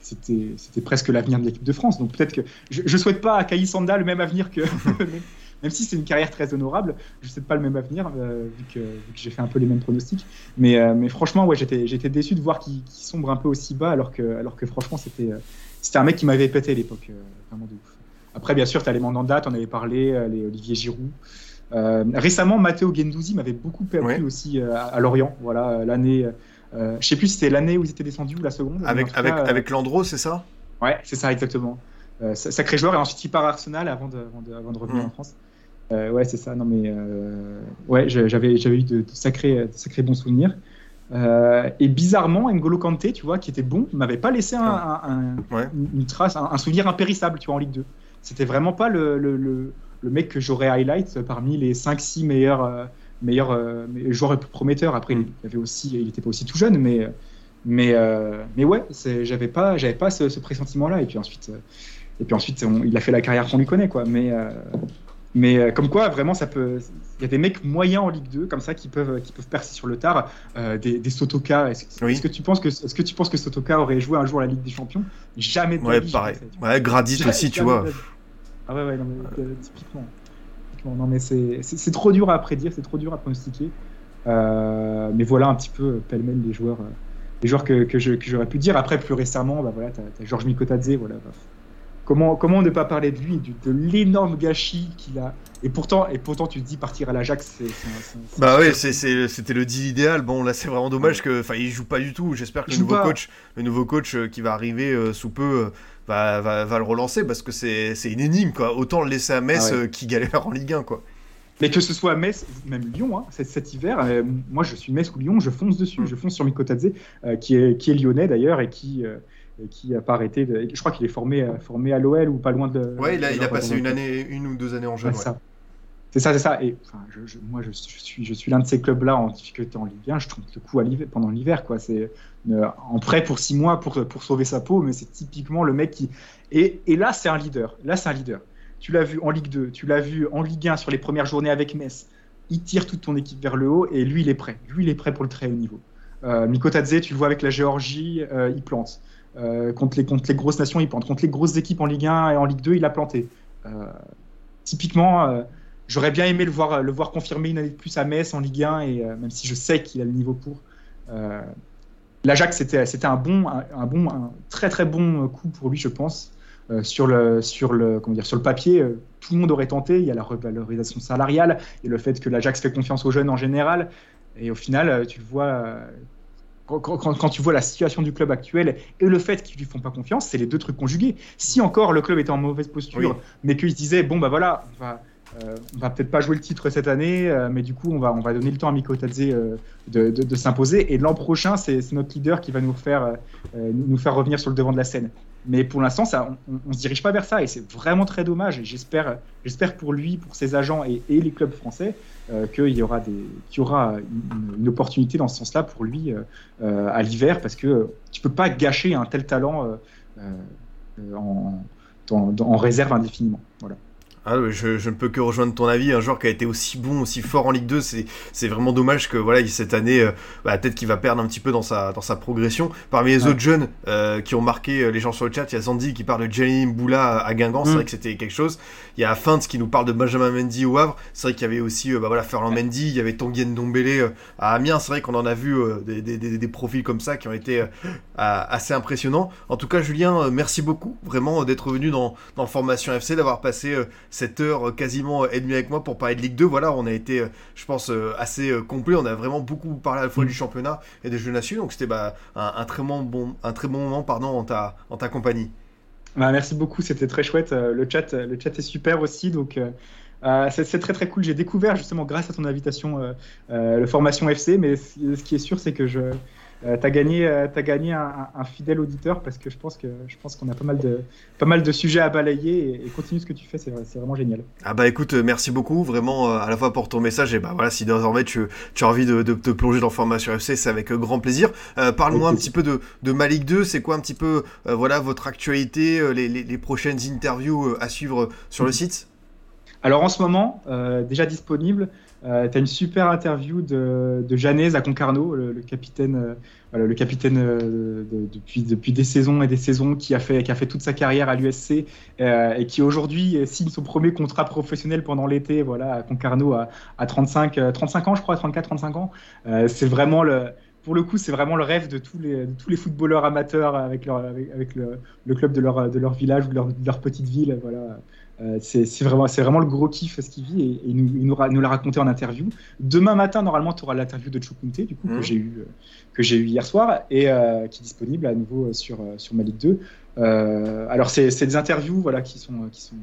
c'était presque l'avenir de l'équipe de France. Donc peut-être que je ne souhaite pas à Kaï Sanda le même avenir que, <laughs> <laughs> même si c'est une carrière très honorable, je ne sais pas le même avenir, euh, vu que, j'ai fait un peu les mêmes pronostics. Mais, euh, mais franchement, ouais, j'étais déçu de voir qu'il sombre un peu aussi bas, alors que, alors que franchement, c'était c'était un mec qui m'avait pété à l'époque, euh, vraiment de ouf. Après, bien sûr, tu as les Mandanda, tu en avais parlé, les Olivier Giroud. récemment, Matteo Gendouzi m'avait beaucoup plu aussi à, Lorient. Voilà, l'année. Euh, je sais plus si c'était l'année où ils étaient descendus ou la seconde. Avec, avec, avec Landreau, c'est ça? Ouais, c'est ça, exactement. sacré joueur, et ensuite il part à Arsenal avant de, avant de, revenir mm. en France. Euh, ouais, c'est ça. Non, mais euh, ouais, j'avais, eu de, sacrés, sacrés bons souvenirs. Euh, et bizarrement, N'Golo Kanté, tu vois, qui était bon, m'avait pas laissé un, une trace, un, souvenir impérissable, tu vois, en Ligue 2. C'était vraiment pas le, le, le, mec que j'aurais highlight parmi les 5-6 meilleurs, meilleurs joueurs prometteurs. Après, il avait aussi, il était pas aussi tout jeune, mais mais mais ouais, j'avais pas, j'avais pas ce, pressentiment-là. Et puis ensuite, et puis ensuite, il a fait la carrière qu'on lui connaît, quoi. Mais mais euh, comme quoi, vraiment, ça peut. Il y a des mecs moyens en Ligue 2 comme ça qui peuvent, qui peuvent percer sur le tard. Euh, des, des, Sotoka. Est-ce que tu penses que est-ce que tu penses que Sotoka aurait joué un jour à la Ligue des Champions? Jamais de Ouais, pareil. Ouais, Gradit aussi, tu vois. Ah ouais, ouais, non, mais, euh, typiquement. Non, mais c'est trop dur à prédire, c'est trop dur à pronostiquer. Euh, mais voilà un petit peu pêle-mêle les joueurs, euh, les joueurs que, j'aurais pu dire. Après, plus récemment, bah voilà, t'as as Georges Mikotadze, voilà. Comment, comment ne pas parler de lui, du- de l'énorme gâchis qu'il a et pourtant, et pourtant, tu te dis partir à l'Ajax, c'est. Bah ouais, c'est- c'était le deal idéal. Bon, là, c'est vraiment dommage que, enfin, il joue pas du tout. J'espère que Il le nouveau pas. coach, le nouveau coach euh, qui va arriver euh, sous peu, euh, va, va, va le relancer parce que c'est c'est une énigme, quoi. Autant le laisser à Metz Ah ouais. euh, qui galère en Ligue 1, quoi. Mais que ce soit à Metz, même Lyon, hein, cet, cet hiver, euh, moi je suis Metz ou Lyon, je fonce dessus, Mm. je fonce sur Mikotadze, euh, qui, est, qui est lyonnais d'ailleurs et qui, euh, et qui n'a pas arrêté. De... Je crois qu'il est formé, euh, formé à l'OL ou pas loin de. Ouais, il a, il a passé une année, une ou deux années en jeune. Ouais, ouais. ça. C'est ça, c'est ça. Et enfin, je, je- moi, je, suis, je suis l'un de ces clubs-là en difficulté en Ligue 1. Je tente le coup à l'hiver- pendant l'hiver, quoi. C'est euh, en prêt pour six mois pour, pour sauver sa peau, mais c'est typiquement le mec qui. Et, et là, c'est un leader. Là, c'est un leader. Tu l'as vu en Ligue 2, tu l'as vu en Ligue 1 sur les premières journées avec Metz. Il tire toute ton équipe vers le haut et lui, il est prêt. Lui, il est prêt pour le très haut niveau. Euh, Mikotadze, tu le vois avec la Géorgie, euh, il plante. Euh, contre, les, contre les grosses nations, il plante. Contre les grosses équipes en Ligue 1 et en Ligue 2, il a planté. Euh, typiquement, euh, j'aurais bien aimé le voir, le voir confirmer une année de plus à Metz en Ligue 1, et même si je sais qu'il a le niveau pour. L'Ajax, c'était un bon, un, bon, un très très bon coup pour lui, je pense. Sur le sur le comment dire sur le papier, tout le monde aurait tenté. Il y a la revalorisation salariale et le fait que l'Ajax fait confiance aux jeunes en général. Et au final, tu le vois. Quand, quand- quand tu vois la situation du club actuel et le fait qu'ils lui font pas confiance, c'est les deux trucs conjugués. Si encore le club était en mauvaise posture, Oui. mais qu'ils se disaient bon bah voilà, on va, euh, on va peut-être pas jouer le titre cette année, euh, mais du coup on va on va donner le temps à Miko Tadze euh, de, de- de s'imposer et l'an prochain c'est notre leader qui va nous faire euh, nous faire revenir sur le devant de la scène. Mais pour l'instant ça on, on se dirige pas vers ça et c'est vraiment très dommage j'espère j'espère pour lui pour ses agents et, les clubs français euh, qu'il y aura des qu'il y aura une, opportunité dans ce sens-là pour lui euh, euh, à l'hiver parce que tu peux pas gâcher un tel talent en réserve indéfiniment. Ah, je, je ne peux que rejoindre ton avis. Un joueur qui a été aussi bon, aussi fort en Ligue 2, c'est, vraiment dommage que voilà, il- cette année, euh, bah, peut-être qu'il va perdre un petit peu dans sa, dans sa progression. Parmi les Ouais. autres jeunes euh, qui ont marqué euh, les gens sur le chat, il y a Zandy qui parle de Jenny Mboula à Guingamp. C'est Mm. vrai que c'était quelque chose. Il y a Feintz qui nous parle de Benjamin Mendy au Havre. C'est vrai qu'il y avait aussi euh, bah, voilà, Ferland Mendy, il y avait Tanguy Ndombele euh, à Amiens. C'est vrai qu'on en a vu euh, des, des, des, des profils comme ça qui ont été assez impressionnants. En tout cas, Julien, merci beaucoup vraiment d'être venu dans, dans Formation FC, d'avoir passé cette heure quasiment et demie avec moi pour parler de Ligue 2. Voilà, on a été, je pense, assez complet. On a vraiment beaucoup parlé à la fois Mm. du championnat et des jeux nationaux. Donc c'était bah, un, un très bon, bon, un très bon moment pardon, en, ta, en ta compagnie. Bah, merci beaucoup, c'était très chouette. Euh, Le chat, le chat est super aussi, donc euh, euh, c'est très très cool. J'ai découvert justement grâce à ton invitation euh, euh, le formation FC, mais ce qui est sûr, c'est que je euh, t'as gagné, euh, gagné un, fidèle auditeur parce que je pense que je pense qu'on a pas mal de pas mal de sujets à balayer et, et continue ce que tu fais, c'est vraiment génial. Ah bah écoute, euh, merci beaucoup vraiment euh, à la fois pour ton message et bah voilà si désormais tu, tu as envie de, te plonger dans Formation FC, c'est avec grand plaisir. Parle-moi un petit peu de, de ma Ligue 2, c'est quoi un petit peu voilà votre actualité, les, les- les prochaines interviews à suivre sur le site? Alors en ce moment, déjà disponible, euh, tu as une super interview de, de à Concarneau, le, capitaine, euh, voilà, le capitaine euh, de- depuis, depuis des saisons et des saisons qui a fait, qui a fait toute sa carrière à l'USC euh, et qui aujourd'hui signe son premier contrat professionnel pendant l'été voilà, à Concarneau à, à 35, euh, 35 ans, je crois, 34-35 ans. C'est vraiment le. Pour le coup, c'est vraiment le rêve de tous les, tous les footballeurs amateurs avec, avec, le, club de leur, de leur village ou de leur, leur petite ville. Voilà. Euh, c'est vraiment, c'est vraiment le gros kiff ce qu'il vit et, nous, il nous, l'a raconté en interview. Demain matin, normalement, tu auras l'interview de Chukunte, du coup, que j'ai eu, euh, que j'ai eu hier soir et euh, qui est disponible à nouveau sur, sur ma Ligue 2. Euh, alors, c'est c'est des interviews voilà, qui sont. Qui sont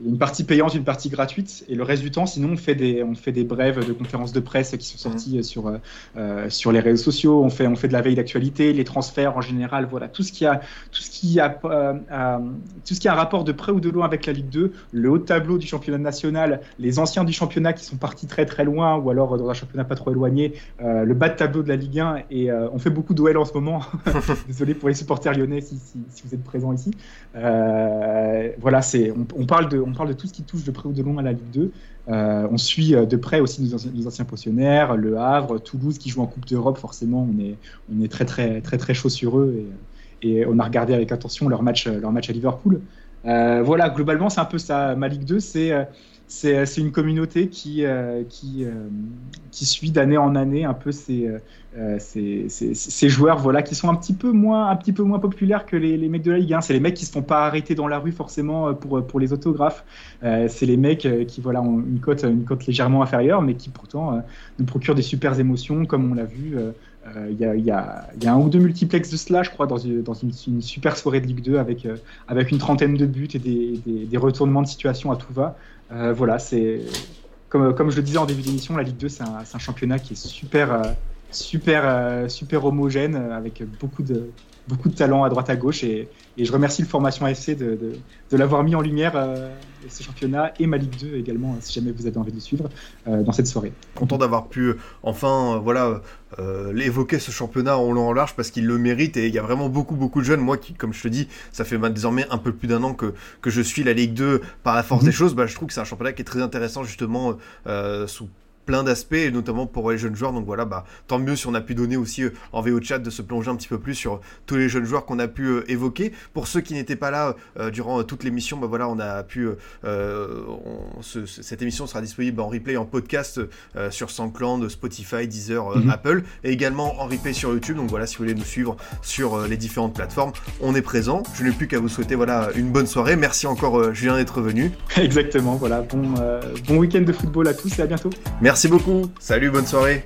il y a une partie payante, une partie gratuite, et le reste du temps, sinon, on fait des, on fait des brèves de conférences de presse qui sont sorties sur, euh, euh, sur les réseaux sociaux. On fait, on fait de la veille d'actualité, les transferts en général, voilà, tout ce qui a, tout ce qui a, euh, euh, tout ce qui a un rapport de près ou de loin avec la Ligue 2, le haut tableau du championnat national, les anciens du championnat qui sont partis très très loin, ou alors dans un championnat pas trop éloigné, euh, le bas de tableau de la Ligue 1, et euh, on fait beaucoup d'OL en ce moment. <laughs> Désolé pour les supporters lyonnais si, si, si vous êtes présents ici. Euh, voilà, c'est, on, on parle de, on parle de tout ce qui touche de près ou de loin à la Ligue 2. Euh, on suit euh, de près aussi nos anciens, nos pensionnaires, Le Havre, Toulouse qui joue en Coupe d'Europe. Forcément, on est, très très très très chaud sur eux et, on a regardé avec attention leur match, leur match à Liverpool. voilà, globalement, c'est un peu ça. Ma Ligue 2, c'est c'est une communauté qui, qui, qui suit d'année en année un peu ces, joueurs voilà, qui sont un petit peu moins, populaires que les, mecs de la Ligue 1. C'est les mecs qui ne se font pas arrêter dans la rue forcément pour, les autographes. c'est les mecs qui voilà, ont une cote, légèrement inférieure, mais qui pourtant nous procurent des super émotions, comme on l'a vu. Euh, il y, a, un ou deux multiplex de cela, je crois, dans, une, super soirée de Ligue 2 avec, euh, avec une trentaine de buts et des, retournements de situation à tout va. Euh, voilà, c'est comme, je le disais en début d'émission, la Ligue 2, c'est un, championnat qui est super, super, super homogène avec beaucoup de, beaucoup de talent à droite à gauche et, je remercie le Formation AFC de, de, l'avoir mis en lumière, euh, ce championnat et ma Ligue 2 également, si jamais vous avez envie de suivre euh, dans cette soirée. Content d'avoir pu euh, enfin voilà évoquer ce championnat en long en large parce qu'il le mérite et il y a vraiment beaucoup beaucoup de jeunes. Moi qui, comme je te dis, ça fait désormais un peu plus d'un an que, que je suis la Ligue 2 par la force mhm. des choses, bah, je trouve que c'est un championnat qui est très intéressant justement sous plein d'aspects, et notamment pour les jeunes joueurs. Donc voilà, bah, tant mieux si on a pu donner aussi euh, en VO chat de se plonger un petit peu plus sur tous les jeunes joueurs qu'on a pu euh, évoquer. Pour ceux qui n'étaient pas là euh, durant toute l'émission, bah voilà, on a pu. cette émission sera disponible en replay, en podcast sur SoundCloud, Spotify, Deezer, mhm. Apple, et également en replay sur YouTube. Donc voilà, si vous voulez nous suivre sur les différentes plateformes, on est présent. Je n'ai plus qu'à vous souhaiter voilà une bonne soirée. Merci encore Julien d'être venu. <laughs> Exactement. Voilà, bon bon week-end de football à tous et à bientôt. Merci beaucoup. Salut, bonne soirée.